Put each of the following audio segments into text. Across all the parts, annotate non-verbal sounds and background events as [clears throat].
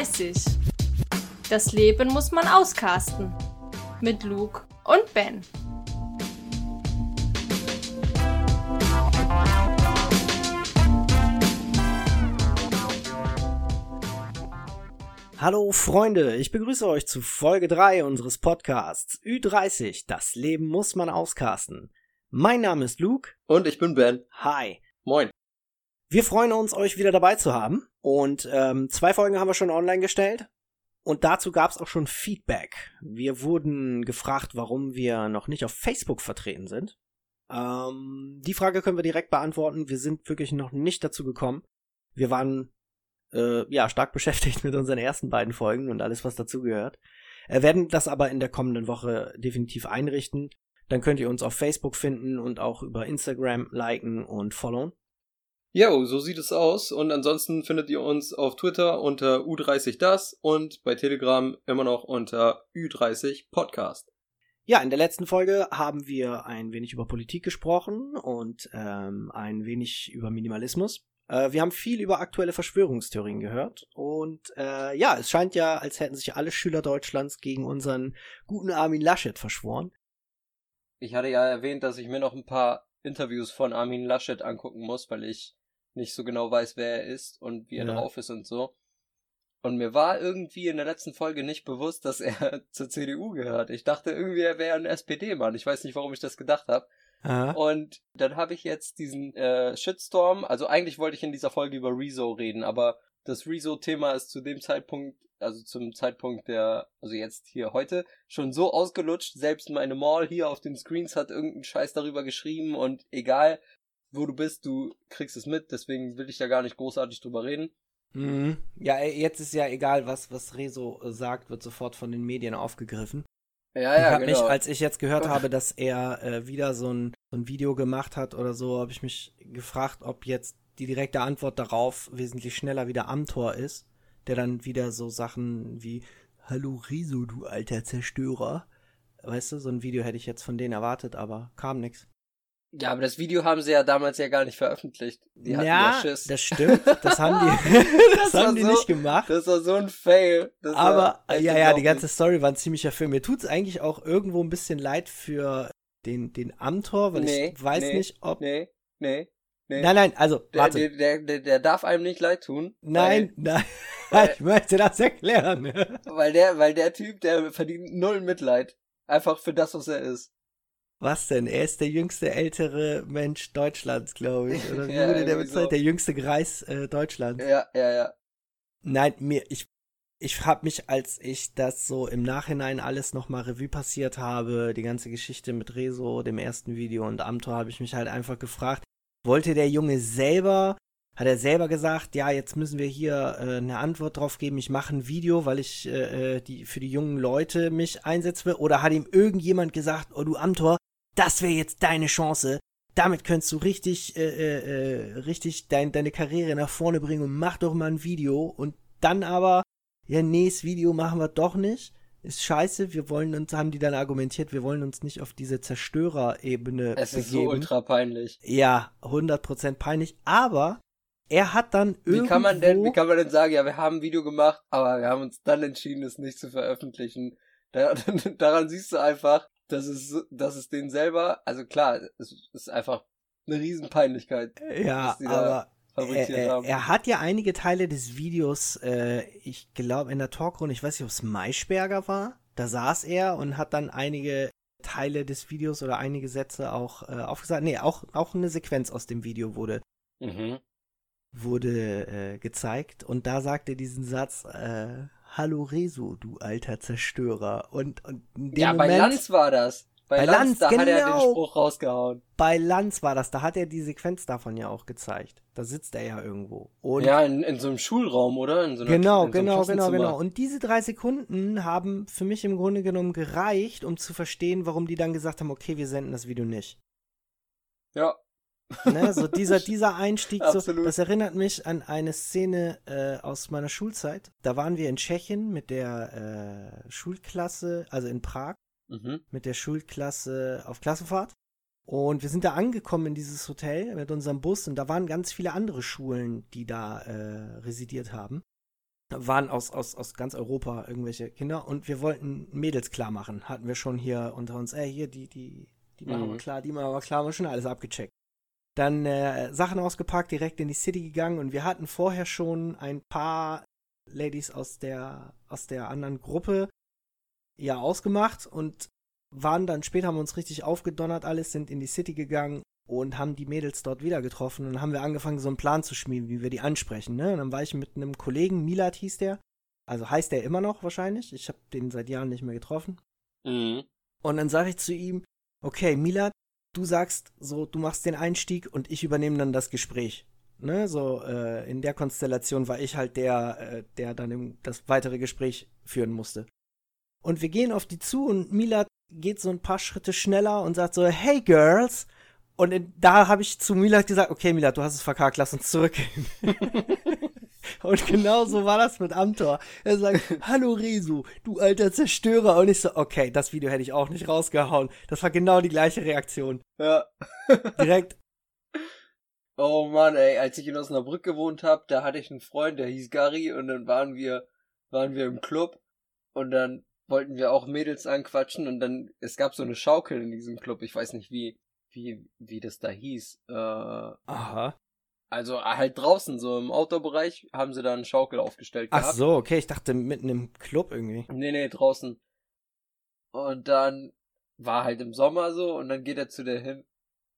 Ü30. Das Leben muss man auskasten. Mit Luke und Ben. Hallo Freunde, ich begrüße euch zu Folge 3 unseres Podcasts Ü30, das Leben muss man auskasten. Mein Name ist Luke. Und ich bin Ben. Hi. Moin. Wir freuen uns, euch wieder dabei zu haben. Und ähm, zwei Folgen haben wir schon online gestellt. Und dazu gab es auch schon Feedback. Wir wurden gefragt, warum wir noch nicht auf Facebook vertreten sind. Ähm, die Frage können wir direkt beantworten. Wir sind wirklich noch nicht dazu gekommen. Wir waren äh, ja stark [laughs] beschäftigt mit unseren ersten beiden Folgen und alles, was dazugehört. Äh, werden das aber in der kommenden Woche definitiv einrichten. Dann könnt ihr uns auf Facebook finden und auch über Instagram liken und followen. Jo, so sieht es aus. Und ansonsten findet ihr uns auf Twitter unter U30 das und bei Telegram immer noch unter U30 Podcast. Ja, in der letzten Folge haben wir ein wenig über Politik gesprochen und ähm, ein wenig über Minimalismus. Äh, wir haben viel über aktuelle Verschwörungstheorien gehört und äh, ja, es scheint ja, als hätten sich alle Schüler Deutschlands gegen unseren guten Armin Laschet verschworen. Ich hatte ja erwähnt, dass ich mir noch ein paar Interviews von Armin Laschet angucken muss, weil ich nicht so genau weiß, wer er ist und wie er ja. drauf ist und so. Und mir war irgendwie in der letzten Folge nicht bewusst, dass er [laughs] zur CDU gehört. Ich dachte irgendwie, er wäre ein SPD-Mann. Ich weiß nicht, warum ich das gedacht habe. Aha. Und dann habe ich jetzt diesen äh, Shitstorm. Also eigentlich wollte ich in dieser Folge über Rezo reden, aber das Rezo-Thema ist zu dem Zeitpunkt, also zum Zeitpunkt der, also jetzt hier heute, schon so ausgelutscht. Selbst meine Mall hier auf den Screens hat irgendeinen Scheiß darüber geschrieben und egal, wo du bist, du kriegst es mit. Deswegen will ich da gar nicht großartig drüber reden. Mhm. Ja, jetzt ist ja egal, was, was Rezo äh, sagt, wird sofort von den Medien aufgegriffen. Ja, ja, ich hab genau. mich, als ich jetzt gehört [laughs] habe, dass er äh, wieder so ein, so ein Video gemacht hat oder so, habe ich mich gefragt, ob jetzt die direkte Antwort darauf wesentlich schneller wieder Amtor ist, der dann wieder so Sachen wie Hallo Riso, du alter Zerstörer. Weißt du, so ein Video hätte ich jetzt von denen erwartet, aber kam nix. Ja, aber das Video haben sie ja damals ja gar nicht veröffentlicht. Die hatten ja, ja Schiss. das stimmt. Das haben die, [laughs] das, das haben die so, nicht gemacht. Das war so ein Fail. Das aber ja, ja, die ganze Story war ein ziemlicher Film. Mir tut's eigentlich auch irgendwo ein bisschen leid für den, den Amtor, weil nee, ich weiß nee, nicht, ob. Nee, nee, nee. Nein, nein, also, warte. Der, der, der, der darf einem nicht leid tun. Nein, weil, nein. [laughs] Weil, [laughs] ich möchte das erklären. weil der, weil der Typ, der verdient null Mitleid. Einfach für das, was er ist. Was denn? Er ist der jüngste ältere Mensch Deutschlands, glaube ich. Oder wie [laughs] ja, wurde der bezeichnet? So. Der jüngste Greis äh, Deutschlands. Ja, ja, ja. Nein, mir, ich, ich habe mich, als ich das so im Nachhinein alles nochmal Revue passiert habe, die ganze Geschichte mit Rezo, dem ersten Video und Amtor, habe ich mich halt einfach gefragt, wollte der Junge selber, hat er selber gesagt, ja, jetzt müssen wir hier äh, eine Antwort drauf geben, ich mache ein Video, weil ich äh, äh die für die jungen Leute mich einsetze, oder hat ihm irgendjemand gesagt, oh du Amtor, das wäre jetzt deine Chance. Damit könntest du richtig, äh, äh, äh, richtig dein, deine Karriere nach vorne bringen und mach doch mal ein Video. Und dann aber, ja, nee, das Video machen wir doch nicht. Ist scheiße, wir wollen uns, haben die dann argumentiert, wir wollen uns nicht auf diese Zerstörerebene Es begeben. ist so ultra peinlich. Ja, 100% peinlich. Aber er hat dann irgendwo... Wie kann man denn, wie kann man denn sagen, ja, wir haben ein Video gemacht, aber wir haben uns dann entschieden, es nicht zu veröffentlichen. Da, [laughs] daran siehst du einfach, das ist, das ist den selber, also klar, es ist einfach eine Riesenpeinlichkeit. Ja, aber er, er, er, hat ja einige Teile des Videos, äh, ich glaube in der Talkrunde, ich weiß nicht, ob es Maischberger war, da saß er und hat dann einige Teile des Videos oder einige Sätze auch äh, aufgesagt. Nee, auch, auch eine Sequenz aus dem Video wurde, mhm. wurde äh, gezeigt und da sagt er diesen Satz, äh, Hallo Rezo, du alter Zerstörer. Und, und in dem ja, Moment, bei Lanz war das. Bei, bei Lanz, Lanz, da genau, hat er den genau. Spruch rausgehauen. Bei Lanz war das, da hat er die Sequenz davon ja auch gezeigt. Da sitzt er ja irgendwo. Und ja, in, in so einem Schulraum, oder? In so einer, genau, in so genau, genau, genau. Und diese drei Sekunden haben für mich im Grunde genommen gereicht, um zu verstehen, warum die dann gesagt haben, okay, wir senden das Video nicht. Ja, Ne, so dieser, [laughs] dieser Einstieg, so, das erinnert mich an eine Szene äh, aus meiner Schulzeit. Da waren wir in Tschechien mit der äh, Schulklasse, also in Prag, mhm. mit der Schulklasse auf Klassenfahrt. Und wir sind da angekommen in dieses Hotel mit unserem Bus und da waren ganz viele andere Schulen, die da äh, residiert haben. waren aus, aus, aus ganz Europa irgendwelche Kinder und wir wollten Mädels klar machen. Hatten wir schon hier unter uns, ey, hier, die, die, die machen mhm. wir klar, die machen wir klar, haben wir schon alles abgecheckt. Dann äh, Sachen ausgepackt, direkt in die City gegangen und wir hatten vorher schon ein paar Ladies aus der, aus der anderen Gruppe ja ausgemacht und waren dann später, haben wir uns richtig aufgedonnert, alles sind in die City gegangen und haben die Mädels dort wieder getroffen und haben wir angefangen, so einen Plan zu schmieden, wie wir die ansprechen. Ne? Und dann war ich mit einem Kollegen, Milat hieß der, also heißt der immer noch wahrscheinlich, ich habe den seit Jahren nicht mehr getroffen. Mhm. Und dann sage ich zu ihm, okay, Milat, du sagst so, du machst den Einstieg und ich übernehme dann das Gespräch. Ne, so äh, in der Konstellation war ich halt der, äh, der dann im, das weitere Gespräch führen musste. Und wir gehen auf die zu und Milat geht so ein paar Schritte schneller und sagt so, hey Girls, und in, da habe ich zu Milat gesagt, okay, Milat, du hast es verkackt, lass uns zurückgehen. [laughs] [laughs] und genau so war das mit Amtor. Er sagt, hallo Resu, du alter Zerstörer. Und ich so, okay, das Video hätte ich auch nicht rausgehauen. Das war genau die gleiche Reaktion. Ja. Direkt. [laughs] Oh Mann, ey, als ich in Osnabrück gewohnt habe, da hatte ich einen Freund, der hieß Gary und dann waren wir, waren wir im Club und dann wollten wir auch Mädels anquatschen und dann, es gab so eine Schaukel in diesem Club, ich weiß nicht wie, wie, wie das da hieß. Äh, Aha. Also halt draußen, so im Outdoor-Bereich, haben sie da einen Schaukel aufgestellt gehabt. Ach so, okay, ich dachte mitten im Club irgendwie. Nee, nee, draußen. Und dann war halt im Sommer so und dann geht er zu der hin.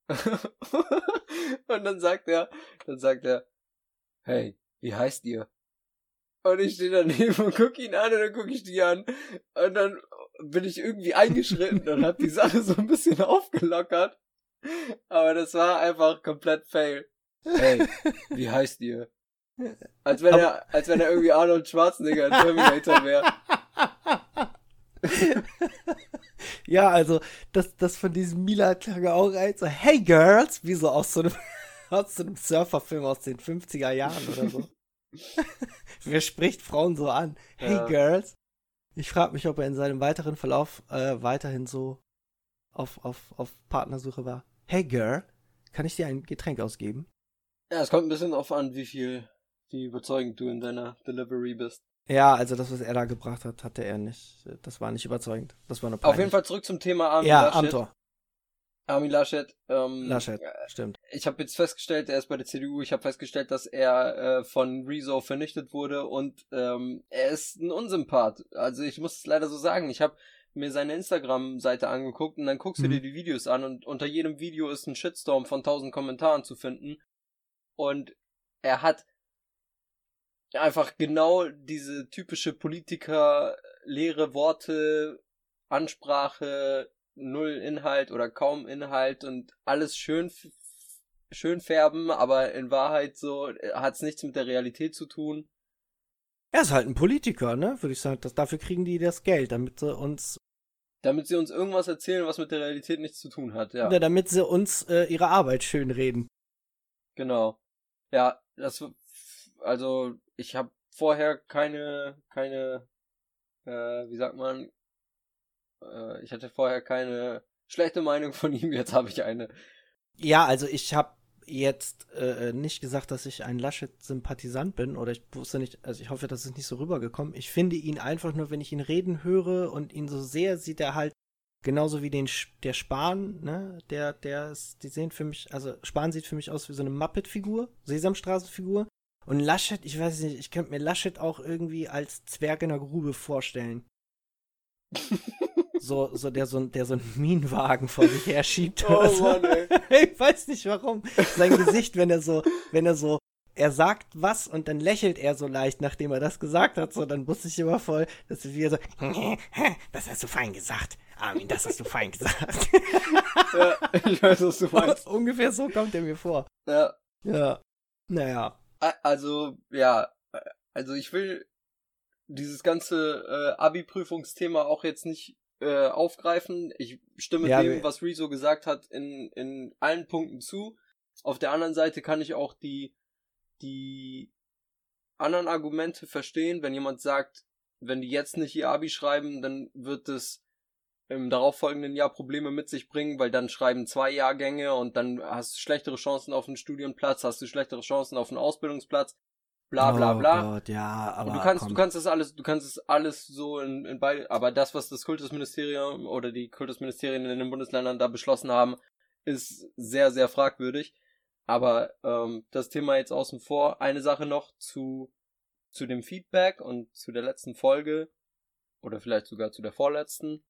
[laughs] und dann sagt er, dann sagt er, hey, wie heißt ihr? Und ich stehe daneben und guck ihn an und dann guck ich die an. Und dann bin ich irgendwie eingeschritten und hab die Sache so ein bisschen aufgelockert. Aber das war einfach komplett fail. Hey, wie heißt ihr? Als wenn er, als wenn er irgendwie Arnold Schwarzenegger in Terminator wäre. [laughs] ja, also, das, das von diesem Mila klang auch rein, so, hey Girls, wie so aus so einem, [laughs] aus so einem Surferfilm aus den 50er Jahren oder so. [laughs] Wer spricht Frauen so an? Hey ja. Girls. Ich frage mich, ob er in seinem weiteren Verlauf äh, weiterhin so auf, auf, auf Partnersuche war. Hey Girl, kann ich dir ein Getränk ausgeben? Ja, es kommt ein bisschen darauf an, wie viel, wie überzeugend du in deiner Delivery bist. Ja, also das, was er da gebracht hat, hatte er nicht. Das war nicht überzeugend. Das war peinlich. Auf jeden Fall zurück zum Thema Armin ja, Laschet. Amtor. Armin Laschet. Ähm, Laschet, stimmt. Ich habe jetzt festgestellt, er ist bei der CDU. Ich habe festgestellt, dass er äh, von Rezo vernichtet wurde und ähm, er ist ein Unsympath. Also ich muss es leider so sagen. Ich habe mir seine Instagram-Seite angeguckt und dann guckst du mhm. dir die Videos an und unter jedem Video ist ein Shitstorm von tausend Kommentaren zu finden. Und er hat einfach genau diese typische Politiker, leere Worte, Ansprache, null Inhalt oder kaum Inhalt und alles schön schön färben, aber in Wahrheit so äh, hat's nichts mit der Realität zu tun. Er ist halt ein Politiker, ne? Würde ich sagen. Das, dafür kriegen die das Geld, damit sie uns. Damit sie uns irgendwas erzählen, was mit der Realität nichts zu tun hat, ja. ja damit sie uns äh, ihre Arbeit schön reden. Genau. Ja, das also ich habe vorher keine keine äh, wie sagt man äh, ich hatte vorher keine schlechte Meinung von ihm, jetzt habe ich eine. Ja, also ich habe jetzt äh, nicht gesagt, dass ich ein Laschet-Sympathisant bin oder ich wusste nicht, also ich hoffe, das ist nicht so rübergekommen. Ich finde ihn einfach nur, wenn ich ihn reden höre und ihn so sehr, sieht er halt genauso wie den der Spahn, ne, der der ist, die sehen für mich, also Spahn sieht für mich aus wie so eine Muppet-Figur, Sesamstraßenfigur und Laschet, ich weiß nicht, ich könnte mir Laschet auch irgendwie als Zwerg in der Grube vorstellen. so, so der so, der so einen Minenwagen vor sich her schiebt. Oh so. Mann, ey. [laughs] ich weiß nicht warum. Sein Gesicht, wenn er so, wenn er so, er sagt was und dann lächelt er so leicht, nachdem er das gesagt hat, so, dann wusste ich immer voll, dass er wieder so, [laughs] das hast du fein gesagt. Armin, das hast du fein gesagt. [laughs] ja, ich weiß, was du meinst. [laughs] Ungefähr so kommt er mir vor. Ja. Ja. Naja. Also, ja, also ich will dieses ganze äh, Abi-Prüfungsthema auch jetzt nicht äh, aufgreifen. Ich stimme ja, dem, was Rezo gesagt hat, in, in allen Punkten zu. Auf der anderen Seite kann ich auch die, die anderen Argumente verstehen, wenn jemand sagt, wenn die jetzt nicht ihr Abi schreiben, dann wird es im darauffolgenden Jahr Probleme mit sich bringen, weil dann schreiben zwei Jahrgänge und dann hast du schlechtere Chancen auf einen Studienplatz, hast du schlechtere Chancen auf einen Ausbildungsplatz. bla bla oh bla. Gott, ja, aber Und du kannst, komm. du kannst das alles, du kannst es alles so in, in beide, aber das, was das Kultusministerium oder die Kultusministerien in den Bundesländern da beschlossen haben, ist sehr, sehr fragwürdig. Aber ähm, das Thema jetzt außen vor. Eine Sache noch zu, zu dem Feedback und zu der letzten Folge oder vielleicht sogar zu der vorletzten.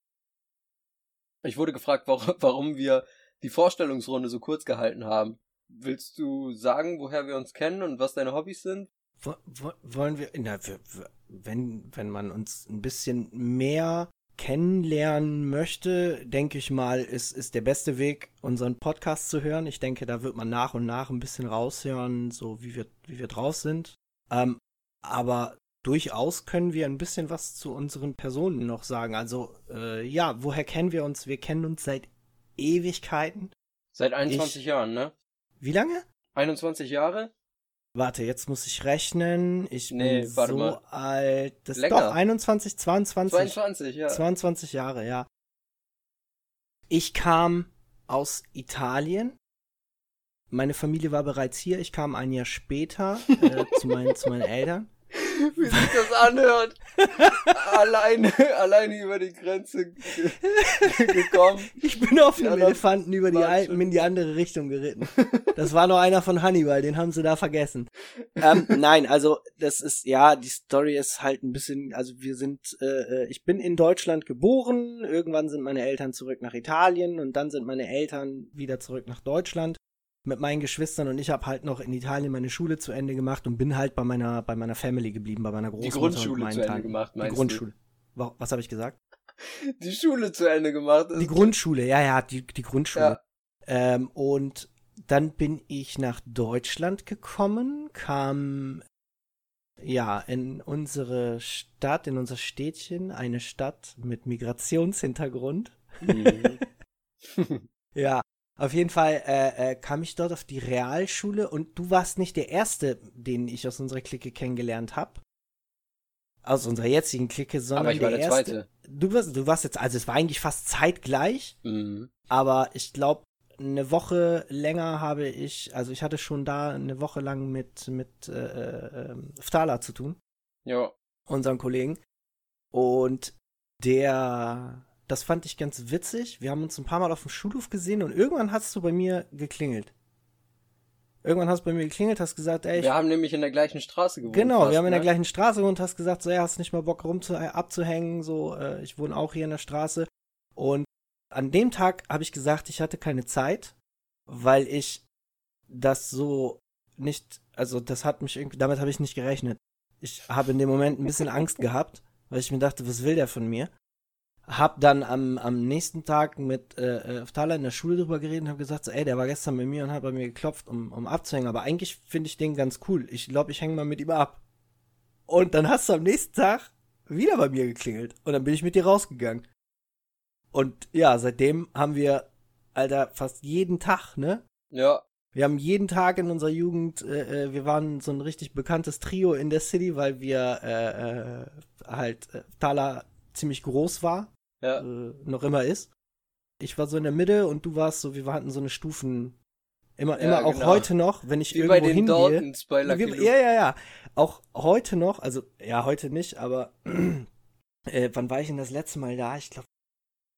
Ich wurde gefragt, [laughs] warum, wir die Vorstellungsrunde so kurz gehalten haben. Willst du sagen, woher wir uns kennen und was deine Hobbys sind? Wo- wo- Wollen wir, na, wenn, wenn man uns ein bisschen mehr kennenlernen möchte, denke ich mal, ist, ist der beste Weg, unseren Podcast zu hören. Ich denke, da wird man nach und nach ein bisschen raushören, so wie wir, wie wir drauf sind. Ähm, aber durchaus können wir ein bisschen was zu unseren Personen noch sagen. Also, äh, ja, woher kennen wir uns? Wir kennen uns seit Ewigkeiten. Seit 21 Ich- Jahren, ne? Wie lange? 21 Jahre? Warte, jetzt muss ich rechnen. Ich Nee, bin warte so mal. alt. Das Länger. doch 21, 22. 22, ja. 22 Jahre, ja. Ich kam aus Italien. Meine Familie war bereits hier. Ich kam ein Jahr später äh, zu, meinen, zu meinen Eltern. [laughs] Wie sich das anhört. alleine, alleine über die Grenze ge [laughs] gekommen. Ich bin auf einem Elefanten über die Alpen in die andere Richtung geritten. [laughs] Das war noch einer von Hannibal, den haben sie da vergessen. ähm, nein, also das ist, ja, die Story ist halt ein bisschen, also wir sind, äh, äh, ich bin in Deutschland geboren, irgendwann sind meine Eltern zurück nach Italien und dann sind meine Eltern wieder zurück nach Deutschland mit meinen Geschwistern und ich habe halt noch in Italien meine Schule zu Ende gemacht und bin halt bei meiner, bei meiner Family geblieben, bei meiner Die Großmutter und Grundschule zu Ende Tanten. gemacht, Die meinst Grundschule. Wa- Was habe ich gesagt? du? Die Schule zu Ende gemacht. Die Grundschule, ja, ja, die, die Grundschule. Ja. Ähm, und dann bin ich nach Deutschland gekommen, kam ja in unsere Stadt, in unser Städtchen, eine Stadt mit Migrationshintergrund. Mhm. [laughs] Ja, auf jeden Fall äh, äh, kam ich dort auf die Realschule und du warst nicht der Erste, den ich aus unserer Clique kennengelernt habe. Aus unserer jetzigen Clique, sondern Aber ich war der erste. Zweite. Du warst, du warst jetzt, also es war eigentlich fast zeitgleich. Mhm. Aber ich glaube, eine Woche länger habe ich, also ich hatte schon da eine Woche lang mit, mit äh, äh, ähm, Ftala zu tun, Ja. unserem Kollegen. Und der, das fand ich ganz witzig. Wir haben uns ein paar Mal auf dem Schulhof gesehen und irgendwann hast du bei mir geklingelt. Irgendwann hast du bei mir geklingelt, hast gesagt, ey, Wir haben nämlich in der gleichen Straße gewohnt. genau, fast, wir haben in der ne? gleichen Straße gewohnt, hast gesagt, so, ja, hast nicht mal Bock rum zu, äh, abzuhängen, so, äh, ich wohne auch hier in der Straße. Und an dem Tag habe ich gesagt, ich hatte keine Zeit, weil ich das so nicht, also das hat mich irgendwie, damit habe ich nicht gerechnet. Ich habe in dem Moment ein bisschen Angst gehabt, weil ich mir dachte, was will der von mir? Hab dann am, am nächsten Tag mit äh, äh, Thaler in der Schule drüber geredet und habe gesagt, so, ey, der war gestern bei mir und hat bei mir geklopft, um, um abzuhängen. Aber eigentlich finde ich den ganz cool. Ich glaube, ich hänge mal mit ihm ab. Und dann hast du am nächsten Tag wieder bei mir geklingelt. Und dann bin ich mit dir rausgegangen. Und ja, seitdem haben wir, Alter, fast jeden Tag, ne? Ja. Wir haben jeden Tag in unserer Jugend, äh, äh, wir waren so ein richtig bekanntes Trio in der City, weil wir äh, äh, halt äh, Thaler ziemlich groß war, Ja. äh, noch immer ist. Ich war so in der Mitte und du warst so, wir hatten so eine Stufen. Immer, Ja, immer auch genau. heute noch, wenn ich Wie bei irgendwo den hingehe. Daltons bei Lucky Luke. ja, ja, ja. Auch heute noch, also ja, heute nicht, aber [clears throat] äh, wann war ich denn das letzte Mal da? Ich glaube,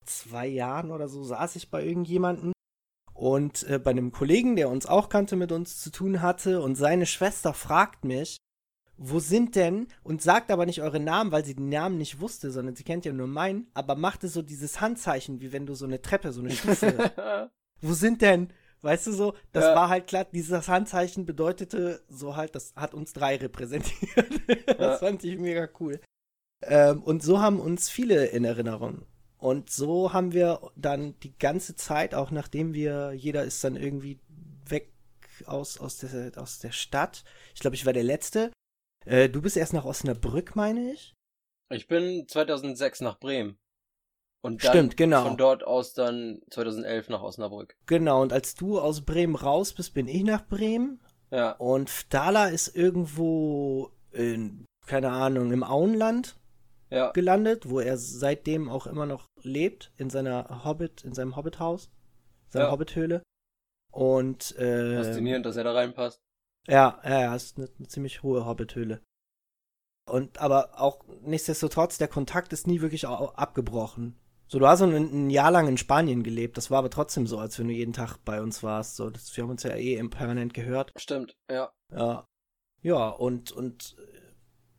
zwei Jahren oder so saß ich bei irgendjemanden und äh, bei einem Kollegen, der uns auch kannte, mit uns zu tun hatte und seine Schwester fragt mich, wo sind denn, und sagt aber nicht eure Namen, weil sie den Namen nicht wusste, sondern sie kennt ja nur meinen, aber machte so dieses Handzeichen, wie wenn du so eine Treppe, so eine Stufe [laughs] wo sind denn? Weißt du so, das Ja. war halt klar, dieses Handzeichen bedeutete so halt, das hat uns drei repräsentiert. [laughs] das Ja. fand ich mega cool. Ähm, und so haben uns viele in Erinnerung. Und so haben wir dann die ganze Zeit, auch nachdem wir, jeder ist dann irgendwie weg aus, aus, der, aus der Stadt. Ich glaube, ich war der Letzte. Äh, du bist erst nach Osnabrück, meine ich. Ich bin 2006 nach Bremen. Und dann Stimmt, genau. von dort aus dann 2011 nach Osnabrück. Genau, und als du aus Bremen raus bist, bin ich nach Bremen. Ja. Und Ftala ist irgendwo in, keine Ahnung, im Auenland Ja. gelandet, wo er seitdem auch immer noch lebt, in seiner Hobbit, in seinem Hobbithaus, seiner Ja. Hobbithöhle. Und äh, Faszinierend, dass er da reinpasst. Ja, ja, ja, ist eine, eine ziemlich hohe Hobbithöhle. Und aber auch nichtsdestotrotz, der Kontakt ist nie wirklich abgebrochen. So, du hast ein, ein, Jahr lang in Spanien gelebt, das war aber trotzdem so, als wenn du jeden Tag bei uns warst. So, das, wir haben uns ja eh permanent gehört. Stimmt, ja. Ja. Ja, und, und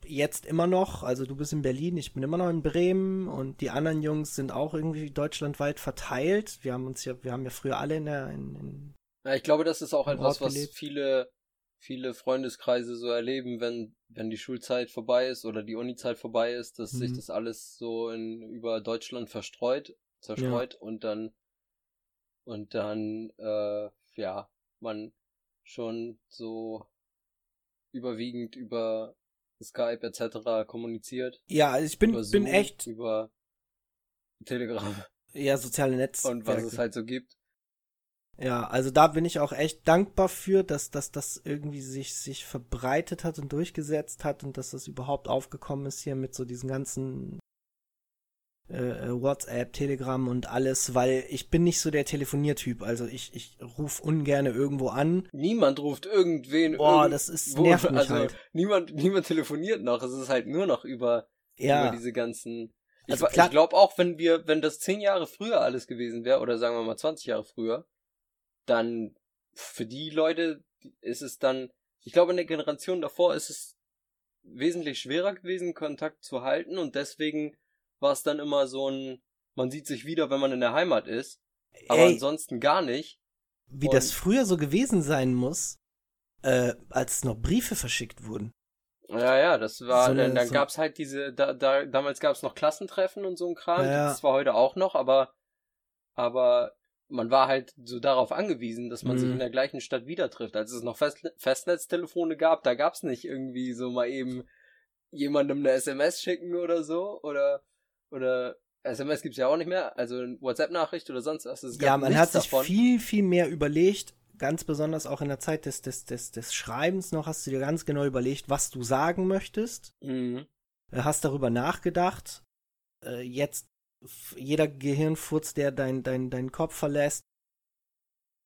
jetzt immer noch, also du bist in Berlin, ich bin immer noch in Bremen und die anderen Jungs sind auch irgendwie deutschlandweit verteilt. Wir haben uns ja, wir haben ja früher alle in der in, in Ja, ich glaube, das ist auch etwas, was viele viele Freundeskreise so erleben, wenn, wenn die Schulzeit vorbei ist oder die Unizeit vorbei ist, dass mhm. sich das alles so in, über Deutschland verstreut, zerstreut ja. und dann, und dann, äh, ja, man schon so überwiegend über Skype etc. kommuniziert. Ja, also ich bin, Zoom, bin echt. Über Telegram. Ja, soziale Netze. Und was es halt so gibt. Ja, also da bin ich auch echt dankbar für, dass, dass das irgendwie sich, sich verbreitet hat und durchgesetzt hat und dass das überhaupt aufgekommen ist hier mit so diesen ganzen äh, äh WhatsApp, Telegram und alles, weil ich bin nicht so der Telefoniertyp. Also ich, ich rufe ungern irgendwo an. Niemand ruft irgendwen. Boah, das ist nervt mich also halt. Niemand, niemand telefoniert noch. Es ist halt nur noch über, ja. über diese ganzen. Ich, also ich glaube auch, wenn wir, wenn das zehn Jahre früher alles gewesen wäre, oder sagen wir mal 20 Jahre früher, dann für die Leute ist es dann, ich glaube in der Generation davor ist es wesentlich schwerer gewesen, Kontakt zu halten und deswegen war es dann immer so ein, man sieht sich wieder, wenn man in der Heimat ist, aber Ey, ansonsten gar nicht. Wie und das früher so gewesen sein muss, äh, als noch Briefe verschickt wurden. Ja, ja, das war, so eine, dann, dann so gab's halt diese, da, da, damals gab's noch Klassentreffen und so ein Kram, ja. das war heute auch noch, aber, aber man war halt so darauf angewiesen, dass man mhm. sich in der gleichen Stadt wieder trifft. Als es noch Fest Festnetztelefone gab, da gab's nicht irgendwie so mal eben jemandem eine SMS schicken oder so oder oder SMS gibt's ja auch nicht mehr, also WhatsApp-Nachricht oder sonst was. ja, man hat sich davon. viel, viel mehr überlegt, ganz besonders auch in der Zeit des, des, des, des Schreibens noch, hast du dir ganz genau überlegt, was du sagen möchtest. Mhm. Hast darüber nachgedacht. Äh, jetzt jeder Gehirnfurz, der dein, dein, deinen Kopf verlässt,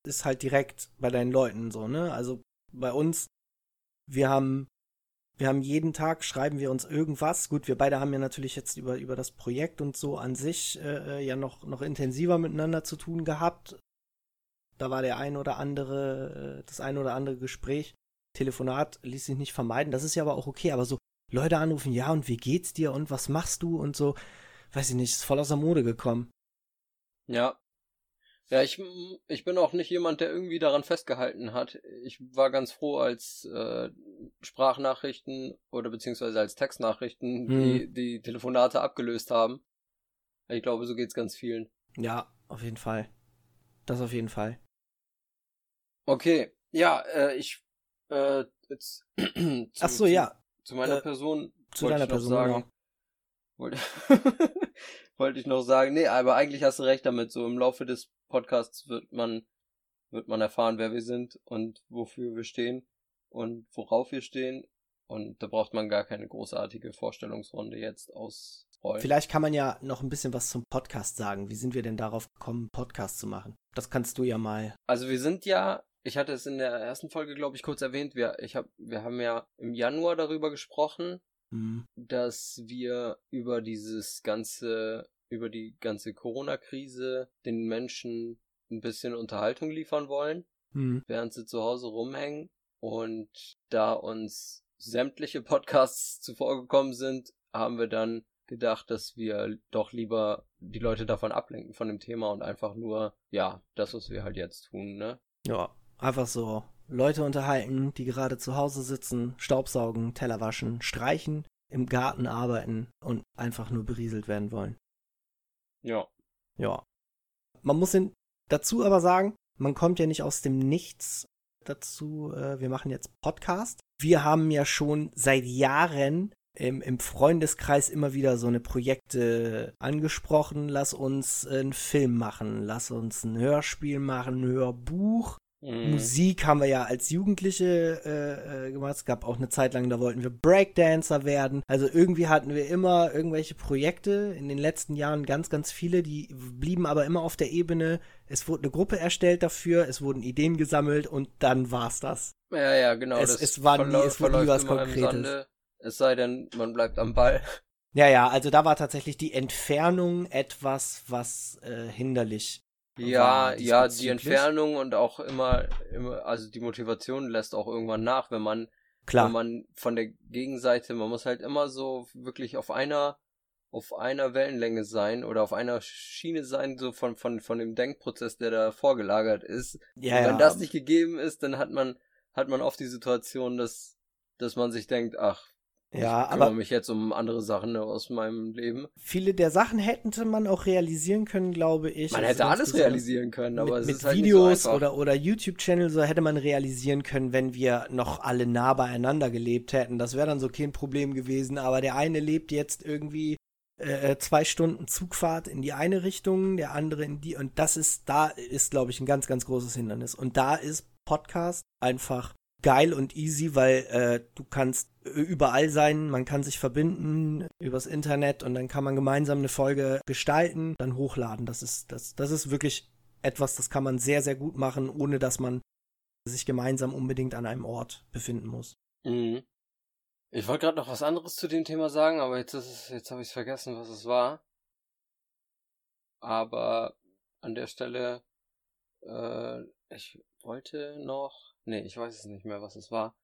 ist halt direkt bei deinen Leuten so, ne? Also bei uns, wir haben, wir haben jeden Tag, schreiben wir uns irgendwas. Gut, wir beide haben ja natürlich jetzt über, über das Projekt und so an sich äh, äh ja noch, noch intensiver miteinander zu tun gehabt. Da war der ein oder andere, äh, das ein oder andere Gespräch, Telefonat ließ sich nicht vermeiden. Das ist ja aber auch okay, aber so Leute anrufen, ja, und wie geht's dir und was machst du und so weiß ich nicht, ist voll aus der Mode gekommen. Ja. Ja, ich, ich bin auch nicht jemand, der irgendwie daran festgehalten hat. Ich war ganz froh, als äh, Sprachnachrichten oder beziehungsweise als Textnachrichten hm. die, die Telefonate abgelöst haben. Ich glaube, so geht's ganz vielen. Ja, auf jeden Fall. Das auf jeden Fall. Okay, ja, äh, ich äh, jetzt [clears throat] zu, Ach so, ja. Zu meiner äh, Person zu deiner Person sagen, genau. Wollte, [laughs] wollte ich noch sagen. Nee, aber eigentlich hast du recht damit. So im Laufe des Podcasts wird man, wird man erfahren, wer wir sind und wofür wir stehen und worauf wir stehen. Und da braucht man gar keine großartige Vorstellungsrunde jetzt ausrollen. Vielleicht kann man ja noch ein bisschen was zum Podcast sagen. Wie sind wir denn darauf gekommen, Podcast zu machen? Das kannst du ja mal. Also wir sind ja ich hatte es in der ersten Folge, glaube ich, kurz erwähnt. Wir, ich hab, wir haben ja im Januar darüber gesprochen, mhm. dass wir über dieses ganze, über die ganze Corona-Krise den Menschen ein bisschen Unterhaltung liefern wollen, mhm. während sie zu Hause rumhängen. Und da uns sämtliche [laughs] Podcasts zuvor gekommen sind, haben wir dann gedacht, dass wir doch lieber die Leute davon ablenken von dem Thema und einfach nur, ja, das, was wir halt jetzt tun, ne? Ja, einfach so Leute unterhalten, die gerade zu Hause sitzen, Staubsaugen, Teller waschen, streichen, im Garten arbeiten und einfach nur berieselt werden wollen. Ja. Ja. Man muss dazu aber sagen, man kommt ja nicht aus dem Nichts dazu. Äh, wir machen jetzt Podcast. Wir haben ja schon seit Jahren im, im Freundeskreis immer wieder so eine Projekte angesprochen. Lass uns einen Film machen, lass uns ein Hörspiel machen, ein Hörbuch Mhm. Musik haben wir ja als Jugendliche äh, äh, gemacht. Es gab auch eine Zeit lang, da wollten wir Breakdancer werden. Also irgendwie hatten wir immer irgendwelche Projekte. In den letzten Jahren ganz, ganz viele, die blieben aber immer auf der Ebene. Es wurde eine Gruppe erstellt dafür, es wurden Ideen gesammelt und dann war's das. Ja, ja, genau. Es, es war nie, es wurde nie was Konkretes. Es sei denn, man bleibt am Ball. Ja, ja, also da war tatsächlich die Entfernung etwas, was äh, hinderlich ja, ja, die Entfernung und auch immer, immer, also die Motivation lässt auch irgendwann nach, wenn man, Klar. wenn man von der Gegenseite, man muss halt immer so wirklich auf einer, auf einer Wellenlänge sein oder auf einer Schiene sein, so von, von, von dem Denkprozess, der da vorgelagert ist. Ja, und wenn ja. das nicht gegeben ist, dann hat man, hat man oft die Situation, dass, dass man sich denkt, ach, ja, ich aber mich jetzt um andere Sachen aus meinem Leben. Viele der Sachen hätte man auch realisieren können, glaube ich. Man hätte alles realisieren können, aber mit, es mit ist halt Videos so oder oder YouTube-Channel so hätte man realisieren können, wenn wir noch alle nah beieinander gelebt hätten. Das wäre dann so kein Problem gewesen. Aber der eine lebt jetzt irgendwie äh, zwei Stunden Zugfahrt in die eine Richtung, der andere in die und das ist da ist glaube ich ein ganz ganz großes Hindernis. Und da ist Podcast einfach geil und easy, weil äh, du kannst überall sein, man kann sich verbinden übers Internet und dann kann man gemeinsam eine Folge gestalten, dann hochladen. Das ist, das, das ist wirklich etwas, das kann man sehr, sehr gut machen, ohne dass man sich gemeinsam unbedingt an einem Ort befinden muss. Mhm. Ich wollte gerade noch was anderes zu dem Thema sagen, aber jetzt ist es, jetzt habe ich vergessen, was es war. Aber an der Stelle, äh, ich wollte noch, nee, ich weiß es nicht mehr, was es war.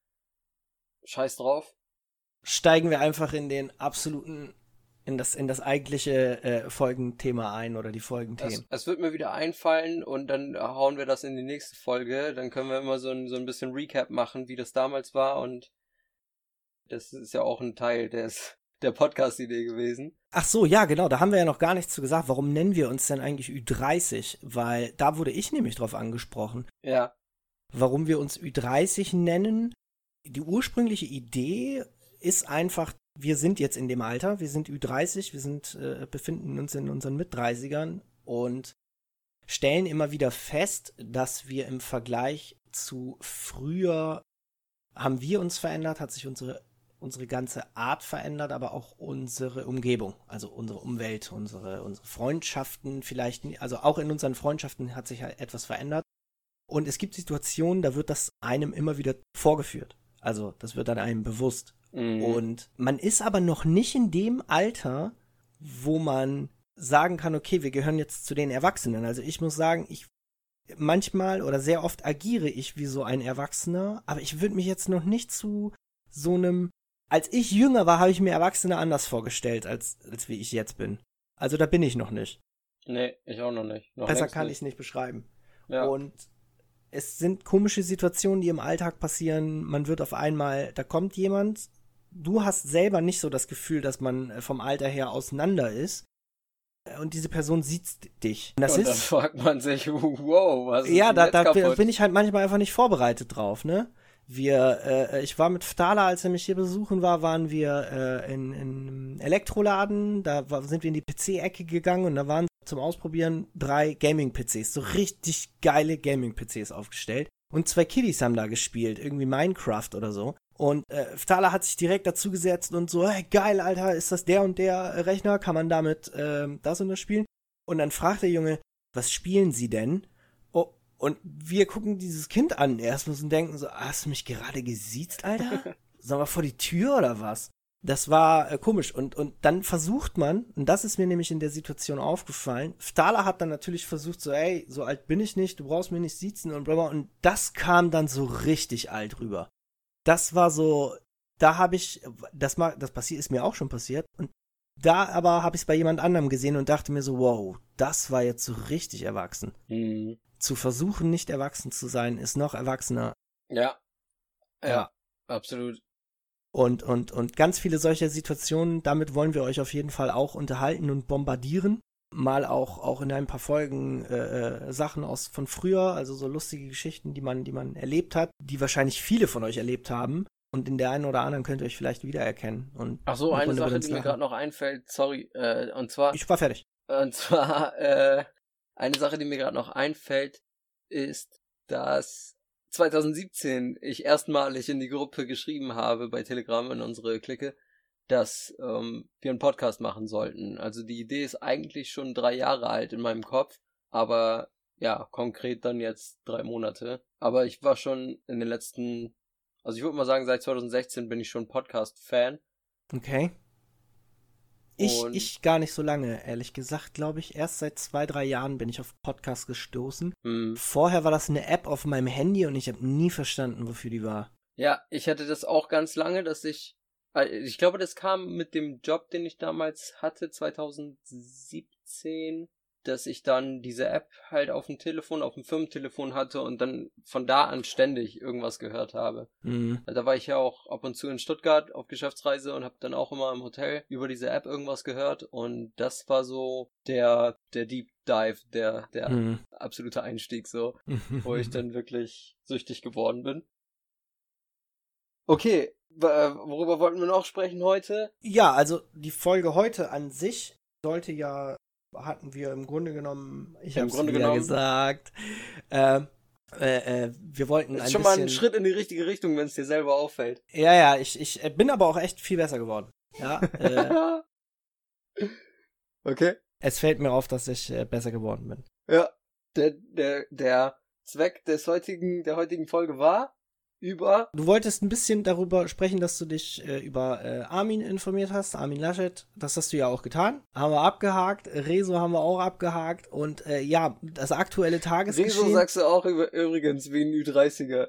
Scheiß drauf. Steigen wir einfach in den absoluten, in das, in das eigentliche äh, Folgenthema ein oder die Folgenthemen. Es, es, wird mir wieder einfallen und dann hauen wir das in die nächste Folge. Dann können wir immer so ein, so ein bisschen Recap machen, wie das damals war und das ist ja auch ein Teil des, der Podcast-Idee gewesen. Ach so, ja, genau, da haben wir ja noch gar nichts zu gesagt. Warum nennen wir uns denn eigentlich Ü30? Weil da wurde ich nämlich drauf angesprochen. Ja. Warum wir uns Ü30 nennen, die ursprüngliche Idee ist einfach, wir sind jetzt in dem Alter, wir sind Ü30, wir sind, äh, befinden uns in unseren Mit-30ern und stellen immer wieder fest, dass wir im Vergleich zu früher haben wir uns verändert, hat sich unsere, unsere ganze Art verändert, aber auch unsere Umgebung, also unsere Umwelt, unsere, unsere Freundschaften vielleicht, also auch in unseren Freundschaften hat sich halt etwas verändert. Und es gibt Situationen, da wird das einem immer wieder vorgeführt. Also das wird dann einem bewusst. Mhm. Und man ist aber noch nicht in dem Alter, wo man sagen kann, okay, wir gehören jetzt zu den Erwachsenen. Also ich muss sagen, ich manchmal oder sehr oft agiere ich wie so ein Erwachsener, aber ich würde mich jetzt noch nicht zu so einem als ich jünger war, habe ich mir Erwachsene anders vorgestellt, als, als wie ich jetzt bin. Also da bin ich noch nicht. Nee, ich auch noch nicht. Noch Besser kann ich es nicht beschreiben. Ja. Und es sind komische Situationen, die im Alltag passieren. Man wird auf einmal, da kommt jemand, du hast selber nicht so das Gefühl, dass man äh, vom Alter her auseinander ist. Und diese Person sieht dich. Und, das und ist, dann fragt man sich, [laughs] wow, was ist Ja, da, da bin ich halt manchmal einfach nicht vorbereitet drauf, ne? Wir, äh, ich war mit Ftala, als er mich hier besuchen war, waren wir äh, in, in Elektroladen, da war, sind wir in die PC-Ecke gegangen und da waren zum Ausprobieren drei Gaming-PCs, so richtig geile Gaming-PCs aufgestellt. Und zwei Kiddies haben da gespielt, irgendwie Minecraft oder so. Und äh, Ftala hat sich direkt dazu gesetzt und so, hey, geil, Alter, ist das der und der Rechner? Kann man damit äh, das und das spielen? Und dann fragt der Junge, was spielen Sie denn? Und wir gucken dieses Kind an erstmal und denken so, hast du mich gerade gesiezt, Alter? [laughs] Sollen wir vor die Tür oder was? Das war äh, komisch. Und, und dann versucht man, und das ist mir nämlich in der Situation aufgefallen, Stala hat dann natürlich versucht, so, ey, so alt bin ich nicht, du brauchst mir nicht siezen und bla Und das kam dann so richtig alt rüber. Das war so, da habe ich, das, mal, das passiert, ist mir auch schon passiert. Und da aber habe ich es bei jemand anderem gesehen und dachte mir so, wow, das war jetzt so richtig erwachsen. Mhm zu versuchen, nicht erwachsen zu sein, ist noch erwachsener. Ja. Ja, ja. absolut. Und, und, und ganz viele solcher Situationen, damit wollen wir euch auf jeden Fall auch unterhalten und bombardieren. Mal auch, auch in ein paar Folgen äh, äh, Sachen aus von früher, also so lustige Geschichten, die man, die man erlebt hat, die wahrscheinlich viele von euch erlebt haben. Und in der einen oder anderen könnt ihr euch vielleicht wiedererkennen. Und Ach so, eine Sache, die mir gerade noch einfällt, sorry, äh, und zwar. Ich war fertig. [laughs] Und zwar, äh, eine Sache, die mir gerade noch einfällt, ist, dass 2017 ich erstmalig in die Gruppe geschrieben habe bei Telegram in unsere Clique, dass ähm, wir einen Podcast machen sollten. Also die Idee ist eigentlich schon drei Jahre alt in meinem Kopf, aber ja, konkret dann jetzt drei Monate. Aber ich war schon in den letzten, also ich würde mal sagen, seit 2016 bin ich schon Podcast-Fan. Okay. Ich, ich gar nicht so lange, ehrlich gesagt, glaube ich. Erst seit zwei, drei Jahren bin ich auf Podcast gestoßen. Hm. Vorher war das eine App auf meinem Handy und ich habe nie verstanden, wofür die war. Ja, ich hatte das auch ganz lange, dass ich. Ich glaube, das kam mit dem Job, den ich damals hatte, 2017 dass ich dann diese App halt auf dem Telefon, auf dem Firmentelefon hatte und dann von da an ständig irgendwas gehört habe. Mhm. Da war ich ja auch ab und zu in Stuttgart auf Geschäftsreise und habe dann auch immer im Hotel über diese App irgendwas gehört und das war so der der Deep Dive, der der mhm. absolute Einstieg so, [laughs] wo ich dann wirklich süchtig geworden bin. Okay, worüber wollten wir noch sprechen heute? Ja, also die Folge heute an sich sollte ja hatten wir im Grunde genommen, ich habe es wieder gesagt, äh, äh, äh, wir wollten ist schon bisschen, mal ein Schritt in die richtige Richtung, wenn es dir selber auffällt. Ja, ja, ich, ich bin aber auch echt viel besser geworden. Ja. Äh, [laughs] okay. Es fällt mir auf, dass ich äh, besser geworden bin. Ja. Der, der, der Zweck des heutigen, der heutigen Folge war, über. Du wolltest ein bisschen darüber sprechen, dass du dich äh, über äh, Armin informiert hast, Armin Laschet. Das hast du ja auch getan. Haben wir abgehakt. Rezo haben wir auch abgehakt. Und äh, ja, das aktuelle Tagesgeschehen. Rezo sagst du auch über, übrigens wie ein Ü30er.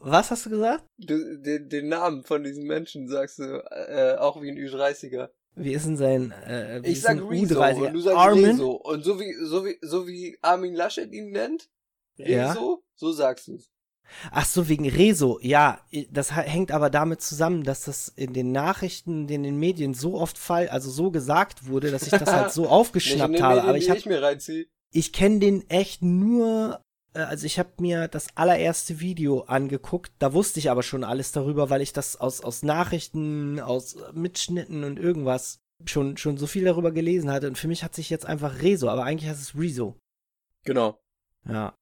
Was hast du gesagt? Du, den, den Namen von diesem Menschen sagst du äh, auch wie ein Ü30er. Wie ist denn sein äh, Ich sag Rezo und du sagst Armin? Rezo. Und so wie, so wie, so wie Armin Laschet ihn nennt, Rezo, ja. so sagst du's. Ach so, wegen Rezo. Ja, das hängt aber damit zusammen, dass das in den Nachrichten, in den Medien so oft fall, also so gesagt wurde, dass ich das halt so [laughs] aufgeschnappt Medien, habe. Aber ich hab, ich, ich kenne den echt nur, äh, also ich habe mir das allererste Video angeguckt. Da wusste ich aber schon alles darüber, weil ich das aus aus Nachrichten, aus Mitschnitten und irgendwas schon schon so viel darüber gelesen hatte. Und für mich hat sich jetzt einfach Rezo, aber eigentlich heißt es Rezo. Genau. Ja.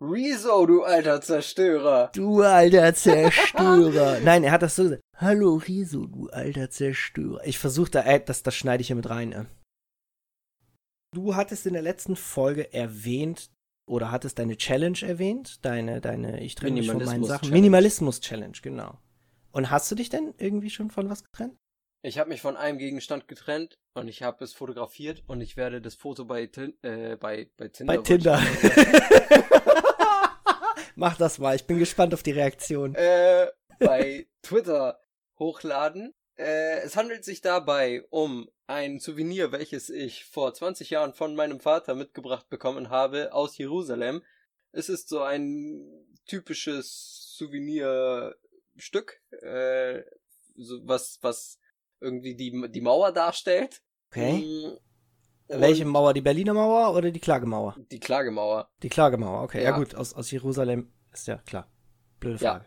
Rezo, du alter Zerstörer. Du alter Zerstörer. [laughs] Nein, er hat das so gesagt. Hallo Rezo, du alter Zerstörer. Ich versuche da, äh, das, das schneide ich hier mit rein. Äh. Du hattest in der letzten Folge erwähnt, oder hattest deine Challenge erwähnt, deine, deine, ich trenne mich von meinen Sachen. Minimalismus-Challenge, genau. Und hast du dich denn irgendwie schon von was getrennt? Ich habe mich von einem Gegenstand getrennt und ich habe es fotografiert und ich werde das Foto bei, äh, bei, bei Tinder. Bei Tinder. [laughs] Mach das mal, ich bin gespannt auf die Reaktion. Äh, bei [laughs] Twitter hochladen. Äh, es handelt sich dabei um ein Souvenir, welches ich vor 20 Jahren von meinem Vater mitgebracht bekommen habe aus Jerusalem. Es ist so ein typisches Souvenirstück, äh, so was, was irgendwie die, die Mauer darstellt. Okay. Welche Mauer? Die Berliner Mauer oder die Klagemauer? Die Klagemauer. Die Klagemauer, okay. Ja, ja gut, aus, aus Jerusalem ist ja klar. Blöde Frage.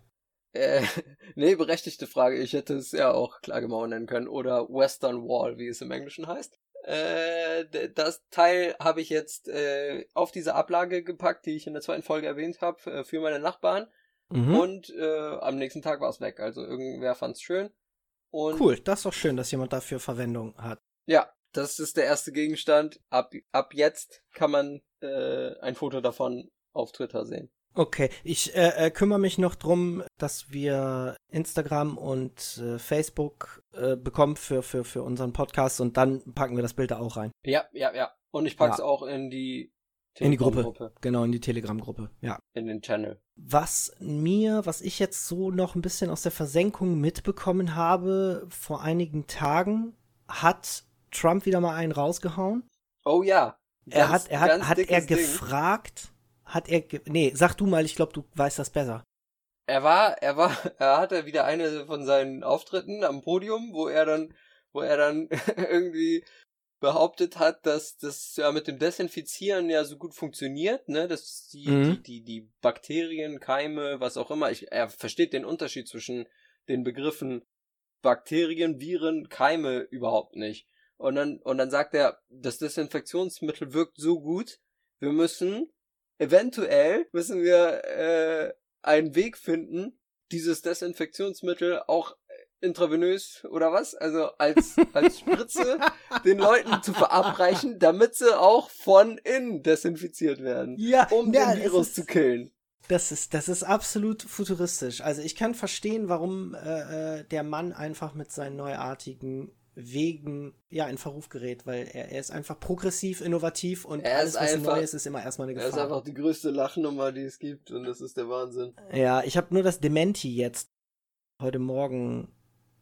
Ja. Äh, [laughs] nee, berechtigte Frage. Ich hätte es ja auch Klagemauer nennen können oder Western Wall, wie es im Englischen heißt. Äh, das Teil habe ich jetzt äh, auf diese Ablage gepackt, die ich in der zweiten Folge erwähnt habe, äh, für meine Nachbarn. Mhm. Und äh, am nächsten Tag war es weg. Also irgendwer fand es schön. Und cool, das ist doch schön, dass jemand dafür Verwendung hat. Ja, das ist der erste Gegenstand. Ab, ab jetzt kann man äh, ein Foto davon auf Twitter sehen. Okay, ich äh, äh, kümmere mich noch drum, dass wir Instagram und äh, Facebook äh, bekommen für, für, für unseren Podcast und dann packen wir das Bild da auch rein. Ja, ja, ja. Und ich pack's ja. auch in die in die Gruppe. Genau, in die Telegram-Gruppe, ja. In den Channel. Was mir, was ich jetzt so noch ein bisschen aus der Versenkung mitbekommen habe, vor einigen Tagen hat Trump wieder mal einen rausgehauen. Oh ja. Ganz, er hat, er hat, hat er gefragt, Ding. hat er, ge nee, sag du mal, ich glaube, du weißt das besser. Er war, er war, [laughs] er hatte wieder eine von seinen Auftritten am Podium, wo er dann, wo er dann [laughs] irgendwie behauptet hat, dass das ja mit dem Desinfizieren ja so gut funktioniert, ne, dass die, mhm. die, die, die Bakterien, Keime, was auch immer, ich, er versteht den Unterschied zwischen den Begriffen Bakterien, Viren, Keime überhaupt nicht. Und dann, und dann sagt er, das Desinfektionsmittel wirkt so gut, wir müssen eventuell müssen wir äh, einen Weg finden, dieses Desinfektionsmittel auch intravenös oder was? Also als, als Spritze [laughs] den Leuten zu verabreichen, damit sie auch von innen desinfiziert werden. Ja, um ja, den Virus ist, zu killen. Das ist, das ist absolut futuristisch. Also ich kann verstehen, warum äh, äh, der Mann einfach mit seinen neuartigen Wegen ja in Verruf gerät, weil er, er ist einfach progressiv, innovativ und Er alles, ist was einfach- neu ist, immer erstmal eine Er ist Gefahr. einfach die größte Lachnummer, die es gibt und das ist der Wahnsinn. Ja, ich habe nur das Dementi jetzt heute Morgen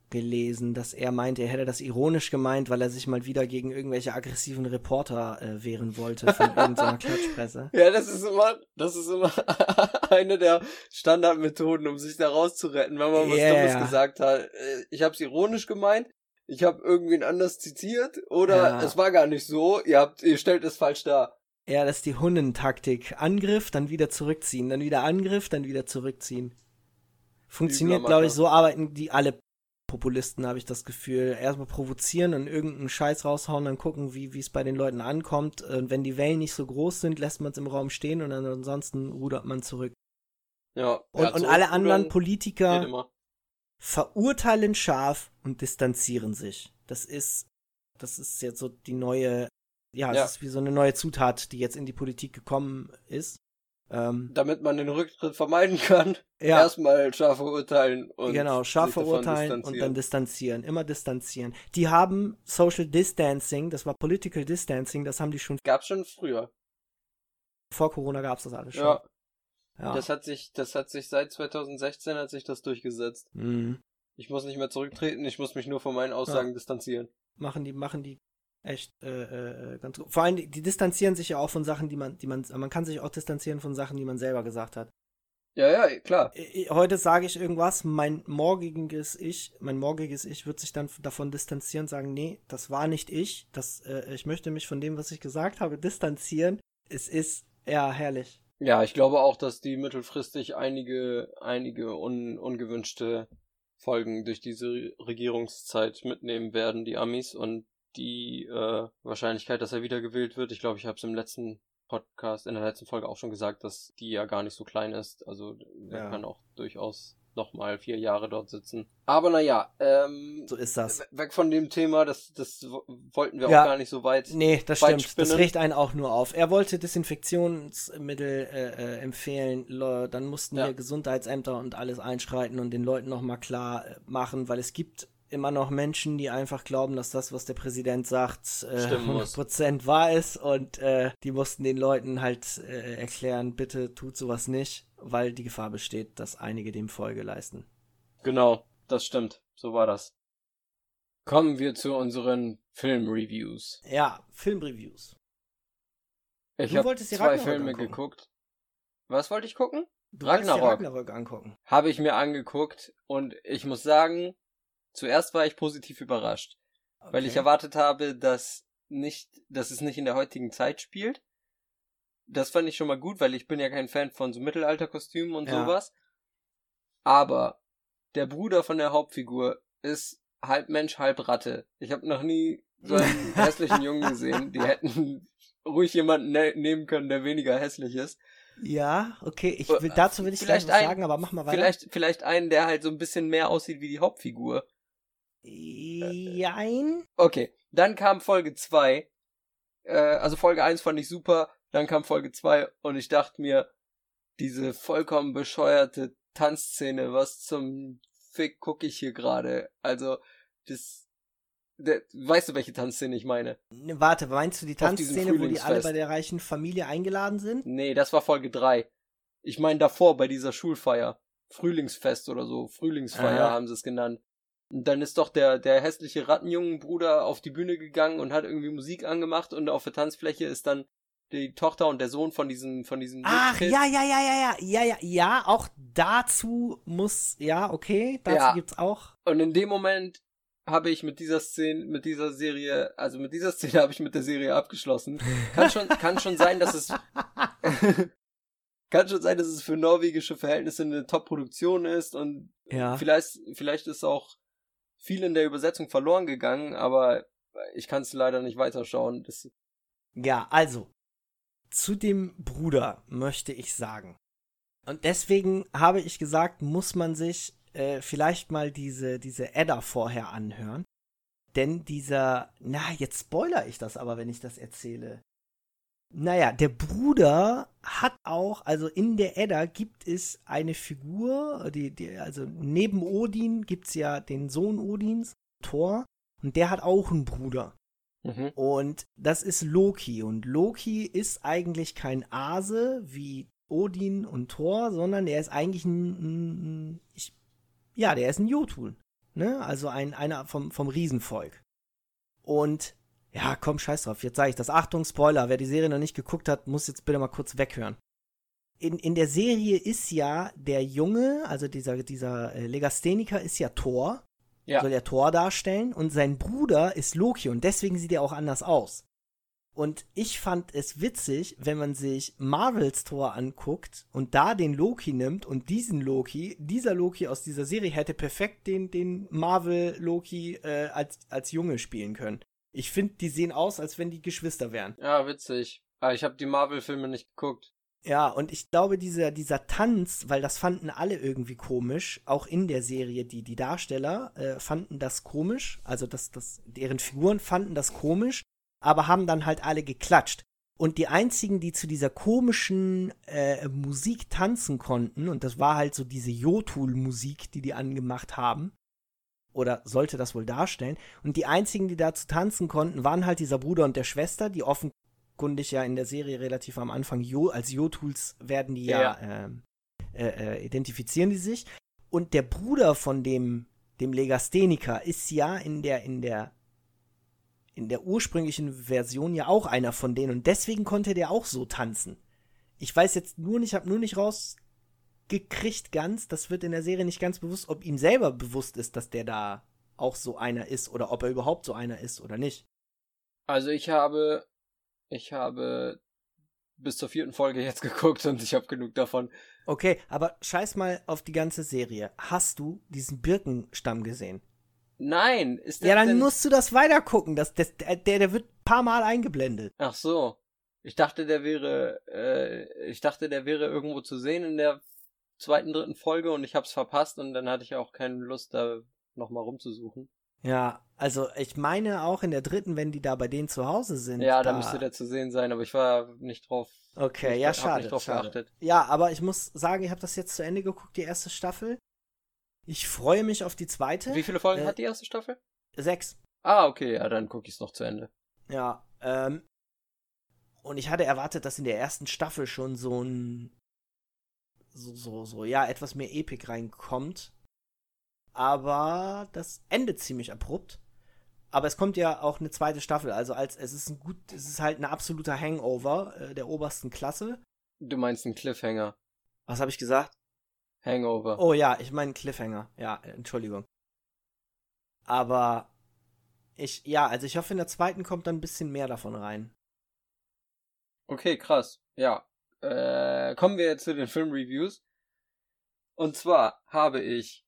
gelesen, dass er meinte, er hätte das ironisch gemeint, weil er sich mal wieder gegen irgendwelche aggressiven Reporter äh, wehren wollte von [laughs] irgendeiner Klatschpresse. Ja, das ist immer, das ist immer [laughs] eine der Standardmethoden, um sich da rauszuretten, wenn man was Ja, Dummes gesagt hat. Äh, Ich habe es ironisch gemeint, ich habe irgendwen anders zitiert oder Ja. es war gar nicht so. Ihr habt, ihr stellt es falsch dar. Ja, das ist die Hundentaktik. Angriff, dann wieder zurückziehen, dann wieder Angriff, dann wieder zurückziehen. Funktioniert, glaube ich, so arbeiten die alle Populisten, habe ich das Gefühl. Erstmal provozieren und irgendeinen Scheiß raushauen, dann gucken, wie wie es bei den Leuten ankommt. Und wenn die Wellen nicht so groß sind, lässt man es im Raum stehen und ansonsten rudert man zurück. Ja. Und, ja, und alle anderen Politiker. Verurteilen scharf und distanzieren sich. Das ist, das ist jetzt so die neue, ja, Ja. es ist wie so eine neue Zutat, die jetzt in die Politik gekommen ist. Ähm, Damit man den Rücktritt vermeiden kann, ja, erstmal scharf verurteilen und genau, scharf verurteilen und dann distanzieren, immer distanzieren. Die haben Social Distancing, das war Political Distancing, das haben die schon Gab's schon früher. vor Corona gab's das alles schon. Ja, ja. das hat sich, das hat sich seit 2016 hat sich das durchgesetzt. Mhm. Ich muss nicht mehr zurücktreten, ich muss mich nur von meinen Aussagen distanzieren. machen die, machen die echt äh, äh, ganz gut. Vor allem, die, die distanzieren sich ja auch von Sachen, die man, die man, man kann sich auch distanzieren von Sachen, die man selber gesagt hat. Ja, ja, klar. Heute sage ich irgendwas, mein morgiges Ich, mein morgiges Ich wird sich dann davon distanzieren, sagen, nee, das war nicht ich, das, äh, ich möchte mich von dem, was ich gesagt habe, distanzieren. Es ist, ja, herrlich. Ja, ich glaube auch, dass die mittelfristig einige, einige un, ungewünschte Folgen durch diese Re- Regierungszeit mitnehmen werden, die Amis, und die äh, Wahrscheinlichkeit, dass er wiedergewählt wird, ich glaube, ich habe es im letzten Podcast, in der letzten Folge auch schon gesagt, dass die ja gar nicht so klein ist. Also er Ja. kann auch durchaus nochmal vier Jahre dort sitzen. Aber naja, ähm, So ist das. we- weg von dem Thema, das, das wo- wollten wir Ja. auch gar nicht so weit. Nee, das Weit stimmt. Das spinnen. regt einen auch nur auf. Er wollte Desinfektionsmittel äh, äh, empfehlen. Le- Dann mussten Ja. hier Gesundheitsämter und alles einschreiten und den Leuten nochmal klar äh, machen, weil es gibt immer noch Menschen, die einfach glauben, dass das, was der Präsident sagt, äh, Stimmen muss. 100% wahr ist und äh, die mussten den Leuten halt äh, erklären, bitte tut sowas nicht, weil die Gefahr besteht, dass einige dem Folge leisten. Genau, das stimmt. So war das. Kommen wir zu unseren Filmreviews. Ja, Filmreviews. Ich habe zwei Filme angucken. geguckt. Was wollte ich gucken? Du Ragnarok. Ragnarok angucken. Habe ich mir angeguckt und ich muss sagen, zuerst war ich positiv überrascht, weil ich Okay. erwartet habe, dass nicht, dass es nicht in der heutigen Zeit spielt. Das fand ich schon mal gut, weil ich bin ja kein Fan von so Mittelalterkostümen und Ja. sowas. Aber der Bruder von der Hauptfigur ist halb Mensch, halb Ratte. Ich habe noch nie so einen [laughs] hässlichen Jungen gesehen. Die hätten ruhig jemanden ne nehmen können, der weniger hässlich ist. Ja, okay. Ich Äh, will, dazu will ich gleich vielleicht was ein- sagen, aber mach mal weiter. Vielleicht, vielleicht einen, der halt so ein bisschen mehr aussieht wie die Hauptfigur. Jein. Okay, dann kam Folge 2. Äh, also Folge 1 fand ich super, dann kam Folge 2 und ich dachte mir, diese vollkommen bescheuerte Tanzszene, was zum Fick gucke ich hier gerade? Also, das. Der, weißt du, welche Tanzszene ich meine? Ne, warte, meinst du die Tanzszene, wo die alle bei der reichen Familie eingeladen sind? Nee, das war Folge 3. Ich meine davor bei dieser Schulfeier. Frühlingsfest oder so. Frühlingsfeier Aha. haben sie es genannt. Und dann ist doch der, der hässliche Rattenjungenbruder auf die Bühne gegangen und hat irgendwie Musik angemacht und auf der Tanzfläche ist dann die Tochter und der Sohn von diesem, von diesem Ach, ja, ja, ja, ja, ja, ja, ja, ja, auch dazu muss, ja, okay, dazu Ja. gibt's auch. Und in dem Moment habe ich mit dieser Szene, mit dieser Serie, also mit dieser [laughs] Szene habe ich mit der Serie abgeschlossen. Kann schon, kann schon sein, dass es, [laughs] kann schon sein, dass es für norwegische Verhältnisse eine Top-Produktion ist und Ja. vielleicht, vielleicht ist auch viel in der Übersetzung verloren gegangen, aber ich kann es leider nicht weiterschauen. Das, Ja, also, zu dem Bruder möchte ich sagen. Und deswegen habe ich gesagt, muss man sich äh, vielleicht mal diese, diese Edda vorher anhören. Denn dieser, na, jetzt spoiler ich das aber, wenn ich das erzähle. Naja, der Bruder hat auch, also in der Edda gibt es eine Figur, die, die, also neben Odin gibt es ja den Sohn Odins, Thor, und der hat auch einen Bruder. Mhm. Und das ist Loki. Und Loki ist eigentlich kein Ase wie Odin und Thor, sondern der ist eigentlich ein, ein, ich, ja, der ist ein Jotun. Ne? Also ein, einer vom, vom Riesenvolk. Und ja, komm, scheiß drauf, jetzt sage ich das. Achtung, Spoiler, wer die Serie noch nicht geguckt hat, muss jetzt bitte mal kurz weghören. In, in der Serie ist ja der Junge, also dieser, dieser äh, Legastheniker ist ja Thor, ja. soll ja Thor darstellen und sein Bruder ist Loki und deswegen sieht er auch anders aus. Und ich fand es witzig, wenn man sich Marvels Thor anguckt und da den Loki nimmt und diesen Loki, dieser Loki aus dieser Serie hätte perfekt den, den Marvel Loki äh, als, als Junge spielen können. Ich finde, die sehen aus, als wenn die Geschwister wären. Ja, witzig. Aber ich habe die Marvel-Filme nicht geguckt. Ja, und ich glaube, dieser, dieser Tanz, weil das fanden alle irgendwie komisch, auch in der Serie, die, die Darsteller äh, fanden das komisch, also das, das, deren Figuren fanden das komisch, aber haben dann halt alle geklatscht. Und die einzigen, die zu dieser komischen äh, Musik tanzen konnten, und das war halt so diese Jotul-Musik, die die angemacht haben, oder sollte das wohl darstellen. Und die einzigen, die dazu tanzen konnten, waren halt dieser Bruder und der Schwester, die offenkundig ja in der Serie relativ am Anfang jo als Jo-Tools werden die ja, ja ähm, äh, äh, identifizieren die sich. Und der Bruder von dem, dem Legastheniker ist ja in der, in der, in der ursprünglichen Version ja auch einer von denen und deswegen konnte der auch so tanzen. Ich weiß jetzt nur nicht, ich habe nur nicht raus gekriegt ganz. Das wird in der Serie nicht ganz bewusst, ob ihm selber bewusst ist, dass der da auch so einer ist oder ob er überhaupt so einer ist oder nicht. Also ich habe, ich habe bis zur vierten Folge jetzt [laughs] geguckt und ich habe genug davon. Okay, aber scheiß mal auf die ganze Serie. Hast du diesen Birkenstamm gesehen? Nein, ist der. Ja, dann musst du das weitergucken. Das, das, der, der wird ein paar Mal eingeblendet. Ach so. Ich dachte, der wäre, äh, ich dachte, der wäre irgendwo zu sehen in der zweiten, dritten Folge und ich hab's verpasst und dann hatte ich auch keine Lust, da nochmal rumzusuchen. Ja, also ich meine auch in der dritten, wenn die da bei denen zu Hause sind. Ja, da, da müsste der zu sehen sein, aber ich war nicht drauf. Okay, ich ja, schade. Nicht drauf schade. geachtet. Ja, aber ich muss sagen, ich habe das jetzt zu Ende geguckt, die erste Staffel. Ich freue mich auf die zweite. Wie viele Folgen äh, hat die erste Staffel? Sechs. Ah, okay, ja, dann gucke ich's noch zu Ende. Ja, ähm. Und ich hatte erwartet, dass in der ersten Staffel schon so ein so, so, so, ja, etwas mehr Epik reinkommt. Aber das endet ziemlich abrupt. Aber es kommt ja auch eine zweite Staffel, also als es ist ein gut, es ist halt ein absoluter Hangover äh, der obersten Klasse. Du meinst ein Cliffhanger. Was habe ich gesagt? Hangover. Oh ja, ich meine Cliffhanger. Ja, Entschuldigung. Aber ich, ja, also ich hoffe, in der zweiten kommt dann ein bisschen mehr davon rein. Okay, krass. Ja, äh, kommen wir zu den Filmreviews. Und zwar habe ich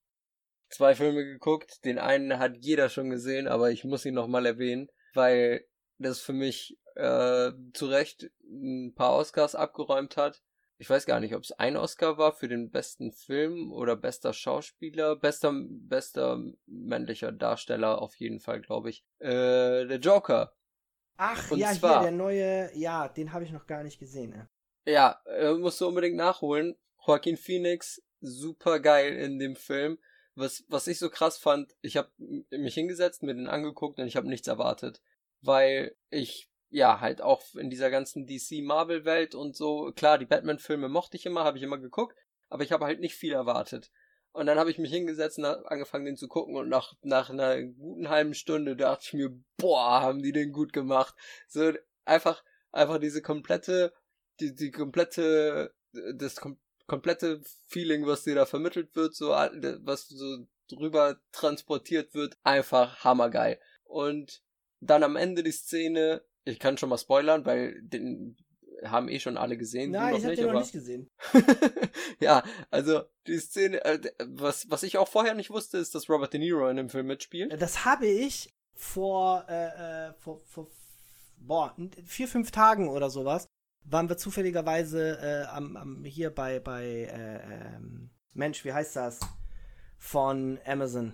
zwei Filme geguckt. Den einen hat jeder schon gesehen, aber ich muss ihn nochmal erwähnen, weil das für mich äh, zu Recht ein paar Oscars abgeräumt hat. Ich weiß gar nicht, ob es ein Oscar war für den besten Film oder bester Schauspieler, bester bester männlicher Darsteller auf jeden Fall, glaube ich. Äh, der Joker. Ach Und ja, zwar, hier der neue, ja, den habe ich noch gar nicht gesehen. Ja, äh, musst du unbedingt nachholen. Joaquin Phoenix, super geil in dem Film. Was, was ich so krass fand, ich habe mich hingesetzt, mir den angeguckt und ich habe nichts erwartet. Weil ich, ja, halt auch in dieser ganzen DC-Marvel-Welt und so, klar, die Batman-Filme mochte ich immer, habe ich immer geguckt, aber ich habe halt nicht viel erwartet. Und dann habe ich mich hingesetzt und angefangen, den zu gucken und nach, nach einer guten halben Stunde dachte ich mir, boah, haben die den gut gemacht. So einfach, einfach diese komplette die, die komplette, das kom komplette Feeling, was dir da vermittelt wird, so, was so drüber transportiert wird, einfach hammergeil. Und dann am Ende die Szene, ich kann schon mal spoilern, weil den haben eh schon alle gesehen. Nein, ich hab den noch nicht gesehen. [laughs] ja, also die Szene, äh, was, was ich auch vorher nicht wusste, ist, dass Robert De Niro in dem Film mitspielt. Das habe ich vor, äh, äh vor, vor boah, vier, fünf Tagen oder sowas waren wir zufälligerweise äh, am, am, hier bei, bei äh, ähm, Mensch, wie heißt das? Von Amazon.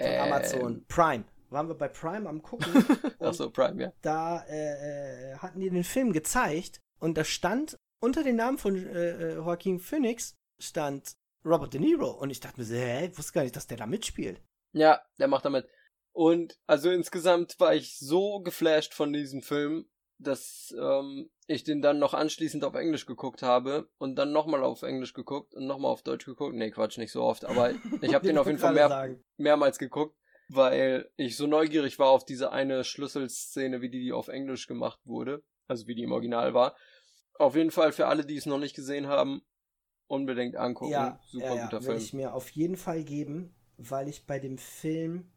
Von ähm. Amazon. Prime. Waren wir bei Prime am gucken. [laughs] Achso, Prime, ja. Da äh, äh, hatten die den Film gezeigt und da stand unter dem Namen von äh, äh, Joaquin Phoenix stand Robert De Niro. Und ich dachte mir so, hä, ich wusste gar nicht, dass der da mitspielt. Ja, der macht damit. Und also insgesamt war ich so geflasht von diesem Film, dass ähm, ich den dann noch anschließend auf Englisch geguckt habe und dann nochmal auf Englisch geguckt und nochmal auf Deutsch geguckt. Nee, Quatsch, nicht so oft, aber ich habe [laughs] den auf jeden Fall mehr, mehrmals geguckt, weil ich so neugierig war auf diese eine Schlüsselszene, wie die auf Englisch gemacht wurde, also wie die im Original war. Auf jeden Fall für alle, die es noch nicht gesehen haben, unbedingt angucken. Ja, Super ja, ja, guter Film. Will ich mir auf jeden Fall geben, weil ich bei dem Film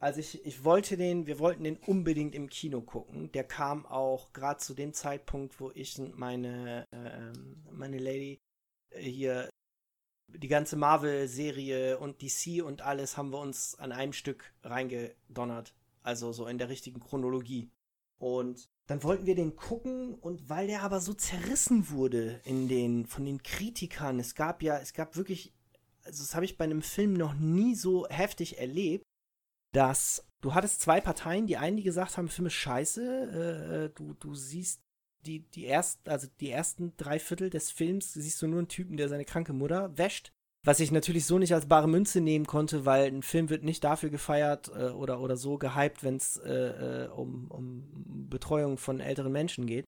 also ich, ich wollte den, wir wollten den unbedingt im Kino gucken. Der kam auch gerade zu dem Zeitpunkt, wo ich meine, äh, meine Lady äh, hier die ganze Marvel-Serie und DC und alles haben wir uns an einem Stück reingedonnert. Also so in der richtigen Chronologie. Und dann wollten wir den gucken und weil der aber so zerrissen wurde in den, von den Kritikern, es gab ja, es gab wirklich, also das habe ich bei einem Film noch nie so heftig erlebt, dass du hattest zwei Parteien, die einen, die gesagt haben, Film ist scheiße, äh, äh, du, du siehst die, die ersten, also die ersten drei Viertel des Films siehst du nur einen Typen, der seine kranke Mutter wäscht. Was ich natürlich so nicht als bare Münze nehmen konnte, weil ein Film wird nicht dafür gefeiert äh, oder, oder so gehypt, wenn es äh, äh, um, um Betreuung von älteren Menschen geht.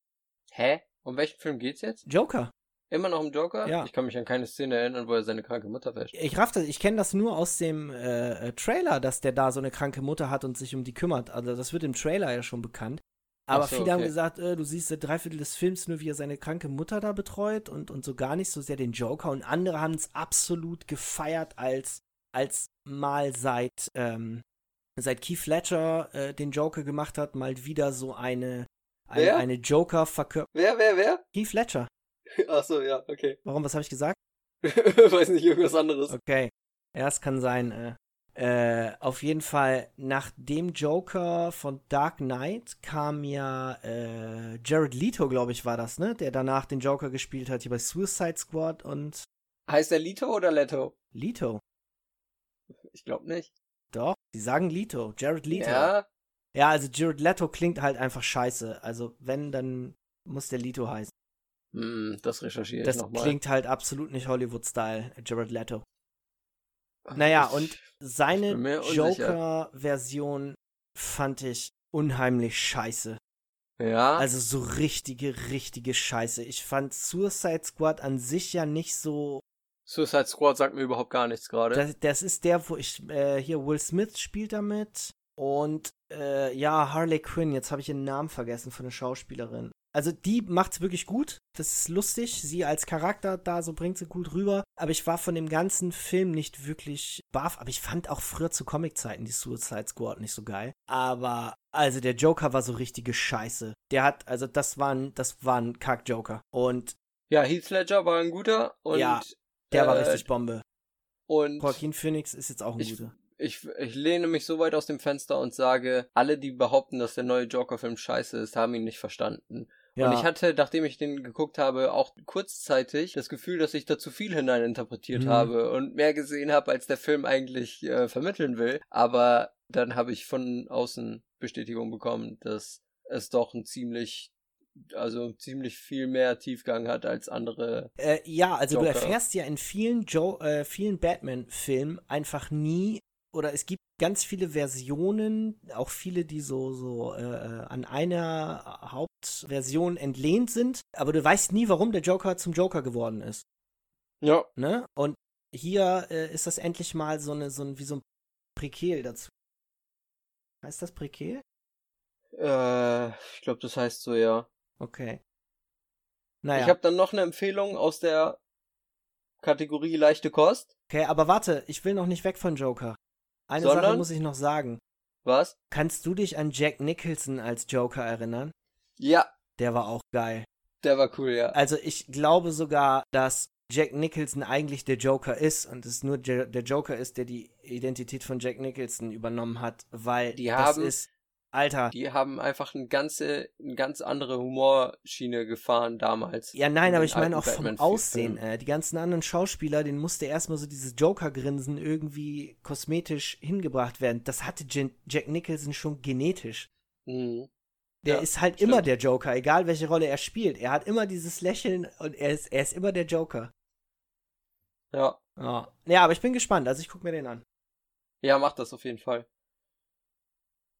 Hä? Um welchen Film geht's jetzt? Joker. Immer noch im Joker? Ja. Ich kann mich an keine Szene erinnern, wo er seine kranke Mutter wäscht. Ich raff das, ich kenne das nur aus dem äh, äh, Trailer, dass der da so eine kranke Mutter hat und sich um die kümmert. Also das wird im Trailer ja schon bekannt. Aber so, viele okay. haben gesagt, äh, du siehst drei Viertel des Films nur, wie er seine kranke Mutter da betreut und, und so gar nicht so sehr den Joker. Und andere haben es absolut gefeiert als, als mal seit, ähm, seit Keith Fletcher äh, den Joker gemacht hat, mal wieder so eine, eine, eine Joker-Verkörperung. Wer, wer, wer? Keith Fletcher. [laughs] Ach so, ja, okay. [laughs] Warum, was habe ich gesagt? Weiß nicht, irgendwas anderes. Okay. Ja, es kann sein. Äh, äh, auf jeden Fall, nach dem Joker von Dark Knight kam ja äh, Jared Leto, glaube ich, war das, ne? Der danach den Joker gespielt hat, hier bei Suicide Squad und. Heißt er Leto oder Leto? Leto. Ich glaube nicht. Doch, die sagen Leto. Jared Leto. Ja. Ja, also Jared Leto klingt halt einfach scheiße. Also, wenn, dann muss der Leto heißen. Hm, das recherchiere ich nochmal. Das klingt halt absolut nicht Hollywood-Style, Jared Leto. Naja, ich, und seine Joker-Version fand ich unheimlich scheiße. Ja. Also so richtige, richtige Scheiße. Ich fand Suicide Squad an sich ja nicht so. Suicide Squad sagt mir überhaupt gar nichts gerade. Das, das, ist der, wo ich, äh, hier Will Smith spielt damit. Und äh, ja, Harley Quinn, jetzt habe ich ihren Namen vergessen von der Schauspielerin. Also die macht's wirklich gut. Das ist lustig. Sie als Charakter da, so bringt sie gut rüber. Aber ich war von dem ganzen Film nicht wirklich baff. Aber ich fand auch früher zu Comic-Zeiten die Suicide Squad nicht so geil. Aber also der Joker war so richtige Scheiße. Der hat, also das war ein, das war ein Kack-Joker. Und ja, Heath Ledger war ein guter und ja, der äh, war richtig Bombe. Und Joaquin Phoenix ist jetzt auch ein ich, guter. Ich, ich lehne mich so weit aus dem Fenster und sage, alle, die behaupten, dass der neue Joker-Film scheiße ist, haben ihn nicht verstanden. Ja. Und ich hatte, nachdem ich den geguckt habe, auch kurzzeitig das Gefühl, dass ich da zu viel hineininterpretiert mhm. habe und mehr gesehen habe, als der Film eigentlich äh, vermitteln will. Aber dann habe ich von außen Bestätigung bekommen, dass es doch ein ziemlich also ziemlich viel mehr Tiefgang hat als andere. Äh, ja, also Joker. du erfährst ja in vielen äh, vielen Batman-Filmen einfach nie oder es gibt ganz viele Versionen, auch viele, die so, so äh, äh, an einer Hauptversion entlehnt sind, aber du weißt nie, warum der Joker zum Joker geworden ist. Ja. Ne? Und hier äh, ist das endlich mal so eine, so ein, wie so ein Prequel dazu. Heißt das Prequel? Äh, ich glaube, das heißt so, ja. Okay. Naja. Ich habe dann noch eine Empfehlung aus der Kategorie leichte Kost. Okay, aber warte, ich will noch nicht weg von Joker. Eine Sondern? Sache muss ich noch sagen. Was? Kannst du dich an Jack Nicholson als Joker erinnern? Ja. Der war auch geil. Der war cool, ja. Also ich glaube sogar, dass Jack Nicholson eigentlich der Joker ist und es nur der Joker ist, der die Identität von Jack Nicholson übernommen hat, weil die haben, das ist Alter. Die haben einfach eine ganze, eine ganz andere Humorschiene gefahren damals. Ja, nein, aber ich meine auch vom Aussehen. Äh, die ganzen anderen Schauspieler, denen musste erstmal so dieses Joker-Grinsen irgendwie kosmetisch hingebracht werden. Das hatte Jack Nicholson schon genetisch. Mhm. Der ja, ist halt stimmt. immer der Joker, egal welche Rolle er spielt. Er hat immer dieses Lächeln und er ist, er ist immer der Joker. Ja. ja. Ja, aber ich bin gespannt. Also ich gucke mir den an. Ja, mach das auf jeden Fall.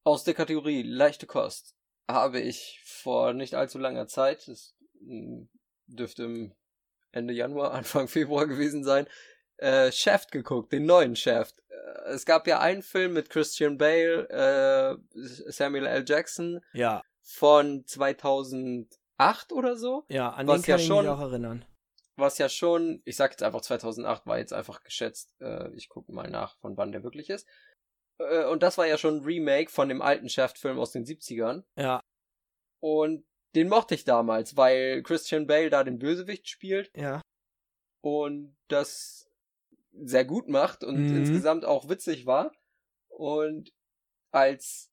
Aus der Kategorie leichte Kost habe ich vor nicht allzu langer Zeit, das hm, dürfte im Ende Januar, [laughs] Anfang Februar gewesen sein, äh, Shaft geguckt, den neuen Shaft. Äh, es gab ja einen Film mit Christian Bale, äh, Samuel L. Jackson. Ja. Von 2008 oder so. Ja, an den kann ja ich schon, mich auch erinnern. Was ja schon, ich sag jetzt einfach 2008, war jetzt einfach geschätzt. Äh, ich gucke mal nach, von wann der wirklich ist. Äh, und das war ja schon ein Remake von dem alten Shaft-Film aus den 70ern. Ja. Und den mochte ich damals, weil Christian Bale da den Bösewicht spielt. Ja. Und das sehr gut macht und mhm. insgesamt auch witzig war. Und als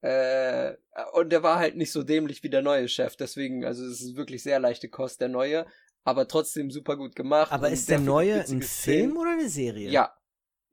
äh, und der war halt nicht so dämlich wie der neue Chef, deswegen, also es ist wirklich sehr leichte Kost, der neue, aber trotzdem super gut gemacht. Aber ist der neue ein Film oder eine Serie? Ja,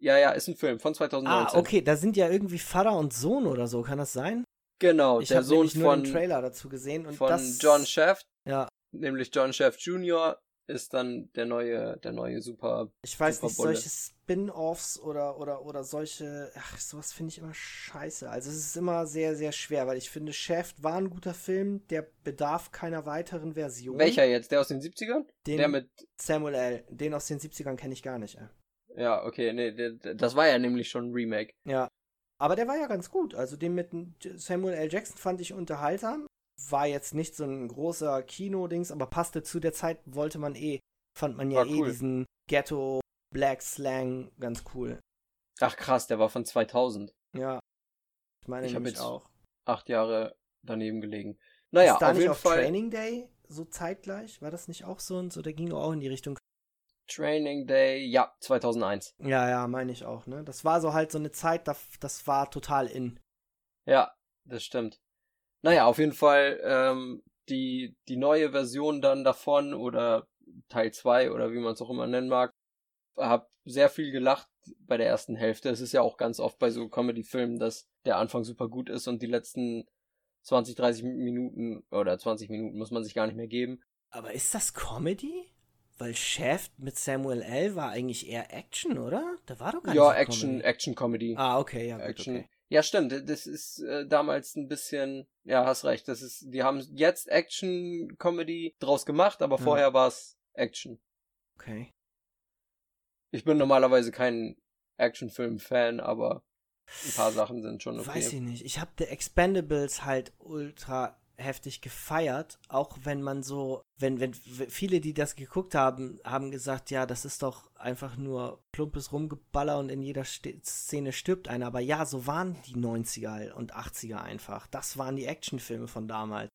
ja, ja, ist ein Film von 2019. Ah, okay, da sind ja irgendwie Vater und Sohn oder so, kann das sein? Genau, ich der Sohn von nur den Trailer dazu gesehen und von das, John Shaft. Ja. Nämlich John Shaft Jr. ist dann der neue, der neue Super. Ich weiß Super nicht, solche Spin-offs oder oder oder solche, ach, sowas finde ich immer scheiße. Also es ist immer sehr sehr schwer, weil ich finde Shaft war ein guter Film, der bedarf keiner weiteren Version. Welcher jetzt? Der aus den 70ern? Den der mit Samuel L. Den aus den 70ern kenne ich gar nicht. Ey. Ja, okay, nee, das war ja nämlich schon ein Remake. Ja. Aber der war ja ganz gut. Also den mit Samuel L. Jackson fand ich unterhaltsam. War jetzt nicht so ein großer Kino-Dings, aber passte zu der Zeit, wollte man eh, fand man ja war eh cool. diesen Ghetto Black Slang ganz cool. Ach krass, der war von 2000. Ja. Ich meine, ich habe jetzt auch acht Jahre daneben gelegen. Naja, Ist da auf nicht jeden auf Fall. Training Day so zeitgleich? War das nicht auch so und so? Der ging auch in die Richtung Training Day, ja, 2001. Ja, ja, meine ich auch, ne? Das war so halt so eine Zeit, das, das war total in. Ja, das stimmt. Naja, auf jeden Fall, ähm, die, die neue Version dann davon oder Teil 2 oder wie man es auch immer nennen mag, hab sehr viel gelacht bei der ersten Hälfte. Es ist ja auch ganz oft bei so Comedy-Filmen, dass der Anfang super gut ist und die letzten 20, 30 Minuten oder 20 Minuten muss man sich gar nicht mehr geben. Aber ist das Comedy? Weil Shaft mit Samuel L. war eigentlich eher Action, oder? Da war doch gar ja, nicht Ja, Action, Comedy. Action Comedy. Ah, okay, ja, gut, Action. Okay. Ja, stimmt. Das ist äh, damals ein bisschen, ja, hast recht. Das ist, die haben jetzt Action Comedy draus gemacht, aber ja. vorher war es Action. Okay. Ich bin normalerweise kein Actionfilm-Fan, aber ein paar Sachen sind schon okay. Weiß ich nicht. Ich habe The Expendables halt ultra heftig gefeiert, auch wenn man so, wenn, wenn viele, die das geguckt haben, haben gesagt, ja, das ist doch einfach nur plumpes Rumgeballer und in jeder Szene stirbt einer. Aber ja, so waren die 90er und 80er einfach. Das waren die Actionfilme von damals.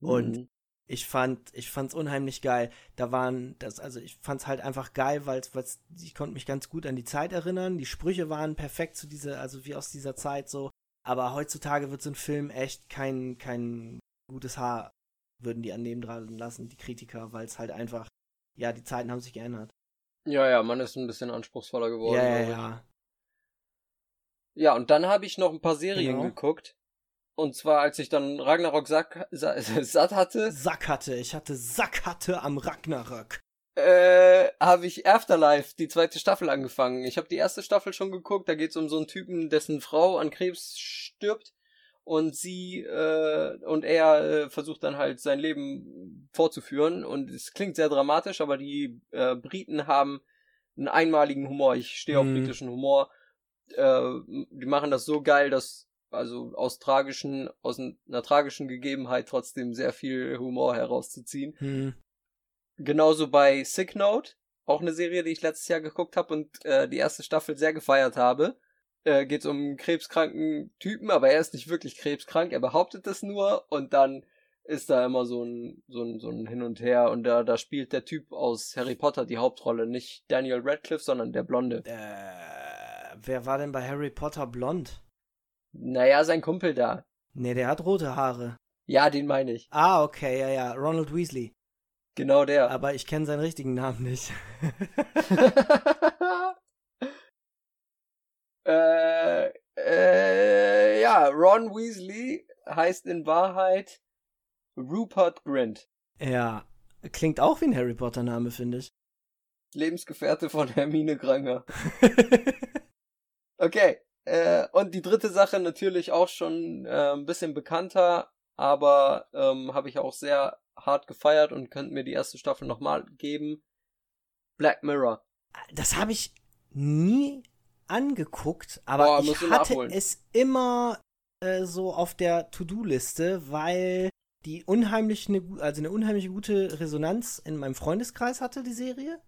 Mhm. Und ich fand, ich fand's unheimlich geil. Da waren das, also ich fand's halt einfach geil, weil ich konnte mich ganz gut an die Zeit erinnern. Die Sprüche waren perfekt zu dieser, also wie aus dieser Zeit so. Aber heutzutage wird so ein Film echt kein, kein gutes Haar würden die an dem dran lassen, die Kritiker, weil es halt einfach, ja, die Zeiten haben sich geändert. Ja, ja, man ist ein bisschen anspruchssatzvoller geworden. Ja, ja, ja. Ja, und dann habe ich noch ein paar Serien genau. geguckt. Und zwar, als ich dann Ragnarok sack, [laughs] satt hatte. Sack hatte, ich hatte Sack hatte am Ragnarok. Äh, habe ich Afterlife, die zweite Staffel angefangen. Ich habe die erste Staffel schon geguckt, da geht es um so einen Typen, dessen Frau an Krebs stirbt und sie äh, und er äh, versucht dann halt sein Leben fortzuführen und es klingt sehr dramatisch, aber die äh, Briten haben einen einmaligen Humor. Ich stehe auf mhm. britischen Humor. Äh, die machen das so geil, dass also aus tragischen, aus einer tragischen Gegebenheit trotzdem sehr viel Humor herauszuziehen. Mhm. Genauso bei Sick Note, auch eine Serie, die ich letztes Jahr geguckt habe und äh, die erste Staffel sehr gefeiert habe äh, geht es um einen krebskranken Typen, aber er ist nicht wirklich krebskrank, er behauptet das nur und dann ist da immer so ein, so ein, so ein Hin und Her und da, da spielt der Typ aus Harry Potter die Hauptrolle, nicht Daniel Radcliffe, sondern der Blonde. Äh, wer war denn bei Harry Potter blond? Naja, sein Kumpel da. Nee, der hat rote Haare. Ja, den meine ich. Ah, okay, ja, ja. Ronald Weasley. Genau der. Aber ich kenne seinen richtigen Namen nicht. [laughs] [laughs] äh, äh, ja, Ron Weasley heißt in Wahrheit Rupert Grint. Ja, klingt auch wie ein Harry Potter Name, finde ich. Lebensgefährte von Hermine Granger. [laughs] okay, äh, und die dritte Sache natürlich auch schon äh, ein bisschen bekannter, aber ähm, habe ich auch sehr hart gefeiert und könnt mir die erste Staffel nochmal geben. Black Mirror. Das habe ich nie angeguckt, aber Boah, ich hatte nachholen. es immer äh, so auf der To-Do-Liste, weil die unheimlich eine, also eine unheimlich gute Resonanz in meinem Freundeskreis hatte, die Serie.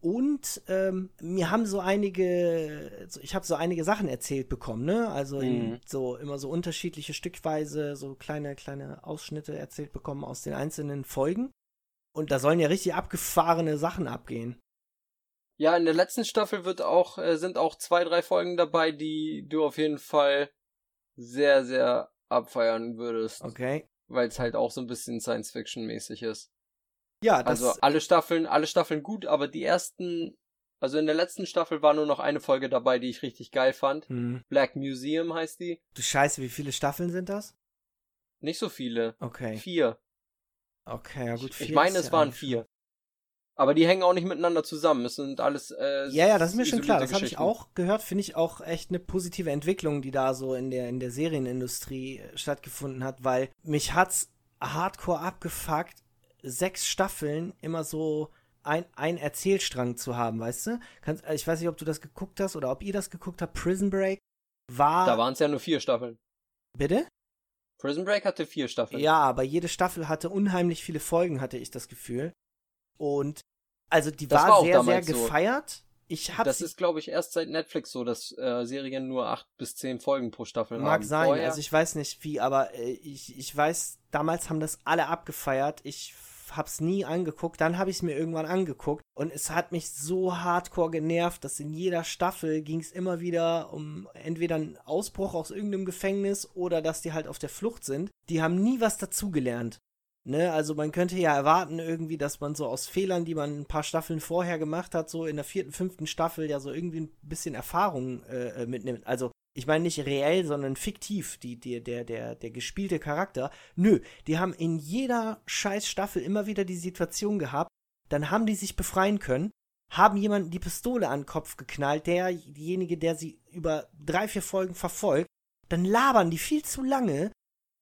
Und ähm, mir haben so einige, ich habe so einige Sachen erzählt bekommen, ne? Also mhm. so immer so unterschiedliche Stückweise, so kleine, kleine Ausschnitte erzählt bekommen aus den einzelnen Folgen. Und da sollen ja richtig abgefahrene Sachen abgehen. Ja, in der letzten Staffel wird auch, äh, sind auch zwei, drei Folgen dabei, die du auf jeden Fall sehr, sehr abfeiern würdest. Okay. Weil es halt auch so ein bisschen Science-Fiction-mäßig ist. Ja, das Also alle Staffeln, alle Staffeln gut, aber die ersten, also in der letzten Staffel war nur noch eine Folge dabei, die ich richtig geil fand. Mhm. Black Museum heißt die. Du Scheiße, wie viele Staffeln sind das? Nicht so viele. Okay. Vier. Okay, ja gut. Vier ich meine, es ja waren vier. Aber die hängen auch nicht miteinander zusammen. Es sind alles. Äh, ja, ja, das ist mir schon klar. Das habe ich auch gehört. Finde ich auch echt eine positive Entwicklung, die da so in der in der Serienindustrie äh, stattgefunden hat, weil mich hat's hardcore abgefuckt, sechs Staffeln immer so ein, ein Erzählstrang zu haben, weißt du? Kannst, ich weiß nicht, ob du das geguckt hast oder ob ihr das geguckt habt. Prison Break war. Da waren es ja nur vier Staffeln. Bitte? Prison Break hatte vier Staffeln. Ja, aber jede Staffel hatte unheimlich viele Folgen, hatte ich das Gefühl. Und also die war, war sehr, sehr gefeiert. So. Ich hab das ist, glaube ich, erst seit Netflix so, dass äh, Serien nur acht bis zehn Folgen pro Staffel Mag haben. Mag sein, Vorher... also ich weiß nicht wie, aber äh, ich, ich weiß, damals haben das alle abgefeiert. Ich hab's nie angeguckt, dann habe ich es mir irgendwann angeguckt und es hat mich so hardcore genervt, dass in jeder Staffel ging es immer wieder um entweder einen Ausbruch aus irgendeinem Gefängnis oder dass die halt auf der Flucht sind. Die haben nie was dazugelernt. Ne, also man könnte ja erwarten irgendwie, dass man so aus Fehlern, die man ein paar Staffeln vorher gemacht hat, so in der vierten, fünften Staffel ja so irgendwie ein bisschen Erfahrung äh, äh mitnimmt. Also ich meine nicht reell, sondern fiktiv, die, die, der, der, der gespielte Charakter. Nö, die haben in jeder scheiß Staffel immer wieder die Situation gehabt, dann haben die sich befreien können, haben jemanden die Pistole an den Kopf geknallt, derjenige, der sie über drei, vier Folgen verfolgt, dann labern die viel zu lange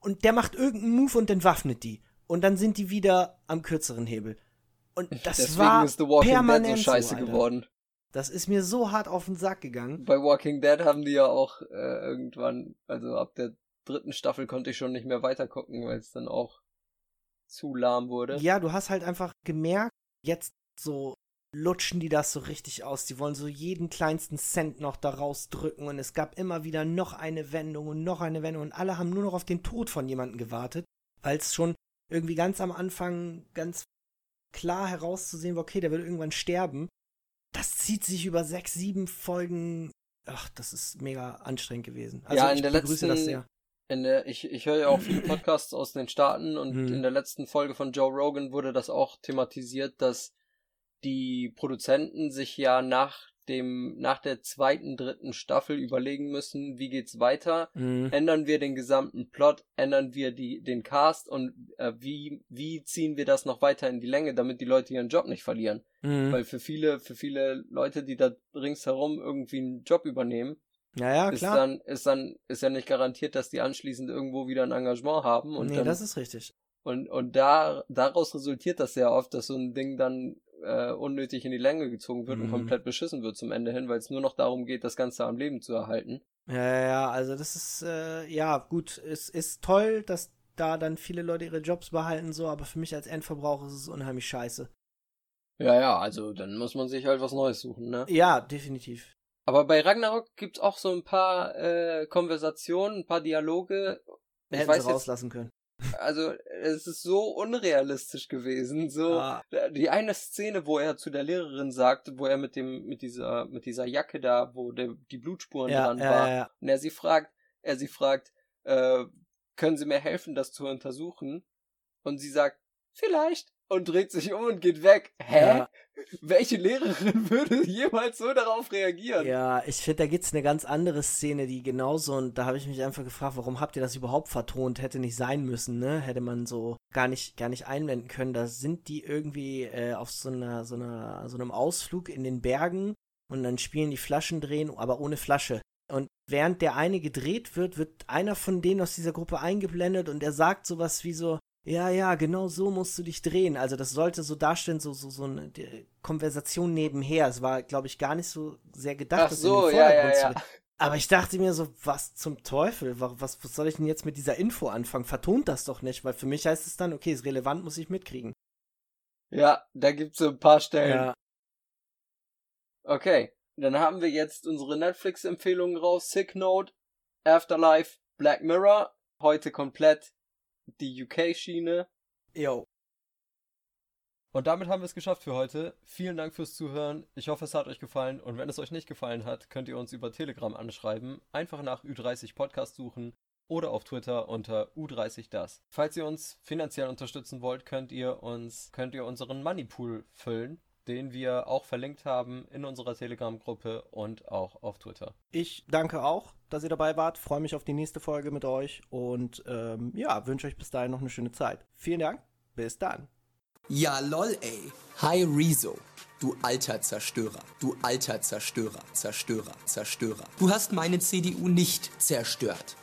und der macht irgendeinen Move und entwaffnet die. Und dann sind die wieder am kürzeren Hebel. Und [laughs] das Deswegen war ist The Walking permanent Dead so scheiße so, geworden. Das ist mir so hart auf den Sack gegangen. Bei Walking Dead haben die ja auch äh, irgendwann, also ab der dritten Staffel konnte ich schon nicht mehr weitergucken, weil es dann auch zu lahm wurde. Ja, du hast halt einfach gemerkt, jetzt so lutschen die das so richtig aus. Die wollen so jeden kleinsten Cent noch da rausdrücken und es gab immer wieder noch eine Wendung und noch eine Wendung und alle haben nur noch auf den Tod von jemandem gewartet, weil es schon irgendwie ganz am Anfang ganz klar herauszusehen okay, der wird irgendwann sterben das zieht sich über sechs, sieben Folgen. Ach, das ist mega anstrengend gewesen. Also ja, in ich der letzten, das sehr. Der, ich, ich höre ja auch viele Podcasts aus den Staaten und hm. in der letzten Folge von Joe Rogan wurde das auch thematisiert, dass die Produzenten sich ja nach dem, nach der zweiten, dritten Staffel überlegen müssen, wie geht's weiter? Mhm. Ändern wir den gesamten Plot? Ändern wir die, den Cast? Und äh, wie, wie ziehen wir das noch weiter in die Länge, damit die Leute ihren Job nicht verlieren? Mhm. Weil für viele, für viele Leute, die da ringsherum irgendwie einen Job übernehmen, ja, ja, klar. Ist dann, ist dann, ist ja nicht garantiert, dass die anschließend irgendwo wieder ein Engagement haben. Und nee, dann, das ist richtig. Und, und da, daraus resultiert das sehr oft, dass so ein Ding dann äh, unnötig in die Länge gezogen wird mhm. und komplett beschissen wird zum Ende hin, weil es nur noch darum geht, das Ganze am Leben zu erhalten. Ja, ja, also das ist, äh, ja, gut, es ist toll, dass da dann viele Leute ihre Jobs behalten, so, aber für mich als Endverbraucher ist es unheimlich scheiße. Ja, ja, also dann muss man sich halt was Neues suchen, ne? Ja, definitiv. Aber bei Ragnarok gibt's auch so ein paar äh, Konversationen, ein paar Dialoge. Ich Hätten weiß sie rauslassen können also es ist so unrealistisch gewesen. So ah. die eine Szene, wo er zu der Lehrerin sagt, wo er mit dem mit dieser mit dieser Jacke da, wo der, die Blutspuren ja, dran ja, war, ja, und er sie fragt, er sie fragt, äh, können Sie mir helfen, das zu untersuchen? Und sie sagt, vielleicht und dreht sich um und geht weg. Hä? Ja. Welche Lehrerin [laughs] würde jemals so darauf reagieren? Ja, ich finde, da gibt es eine ganz andere Szene, die genauso, und da habe ich mich einfach gefragt, warum habt ihr das überhaupt vertont? Hätte nicht sein müssen, ne? Hätte man so gar nicht, gar nicht einblenden können. Da sind die irgendwie äh, auf so einer, so einer, so einem Ausflug in den Bergen und dann spielen die Flaschen drehen, aber ohne Flasche. Und während der eine gedreht wird, wird einer von denen aus dieser Gruppe eingeblendet und er sagt sowas wie so, ja, ja, genau so musst du dich drehen. Also das sollte so darstellen, so, so, so eine Konversation nebenher. Es war, glaube ich, gar nicht so sehr gedacht, Ach das so, in den Vordergrund ja, ja, ja. Aber ich dachte mir so, was zum Teufel? Was, was soll ich denn jetzt mit dieser Info anfangen? Vertont das doch nicht, weil für mich heißt es dann, okay, ist relevant, muss ich mitkriegen. Ja, da gibt's so ein paar Stellen. Ja. Okay, dann haben wir jetzt unsere Netflix-Empfehlungen raus. Sick Note, Afterlife, Black Mirror. Heute komplett die UK-Schiene. Jo. Und damit haben wir es geschafft für heute. Vielen Dank fürs Zuhören. Ich hoffe, es hat euch gefallen. Und wenn es euch nicht gefallen hat, könnt ihr uns über Telegram anschreiben. Einfach nach Ü30 Podcast suchen oder auf Twitter unter U30 das. Falls ihr uns finanziell unterstützen wollt, könnt ihr uns, könnt ihr unseren Moneypool füllen den wir auch verlinkt haben in unserer Telegram-Gruppe und auch auf Twitter. Ich danke auch, dass ihr dabei wart. Freue mich auf die nächste Folge mit euch und ähm, ja, wünsche euch bis dahin noch eine schöne Zeit. Vielen Dank. Bis dann. Ja, lol, ey. Hi, Rezo. Du alter Zerstörer. Du alter Zerstörer. Zerstörer. Zerstörer. Du hast meine CDU nicht zerstört.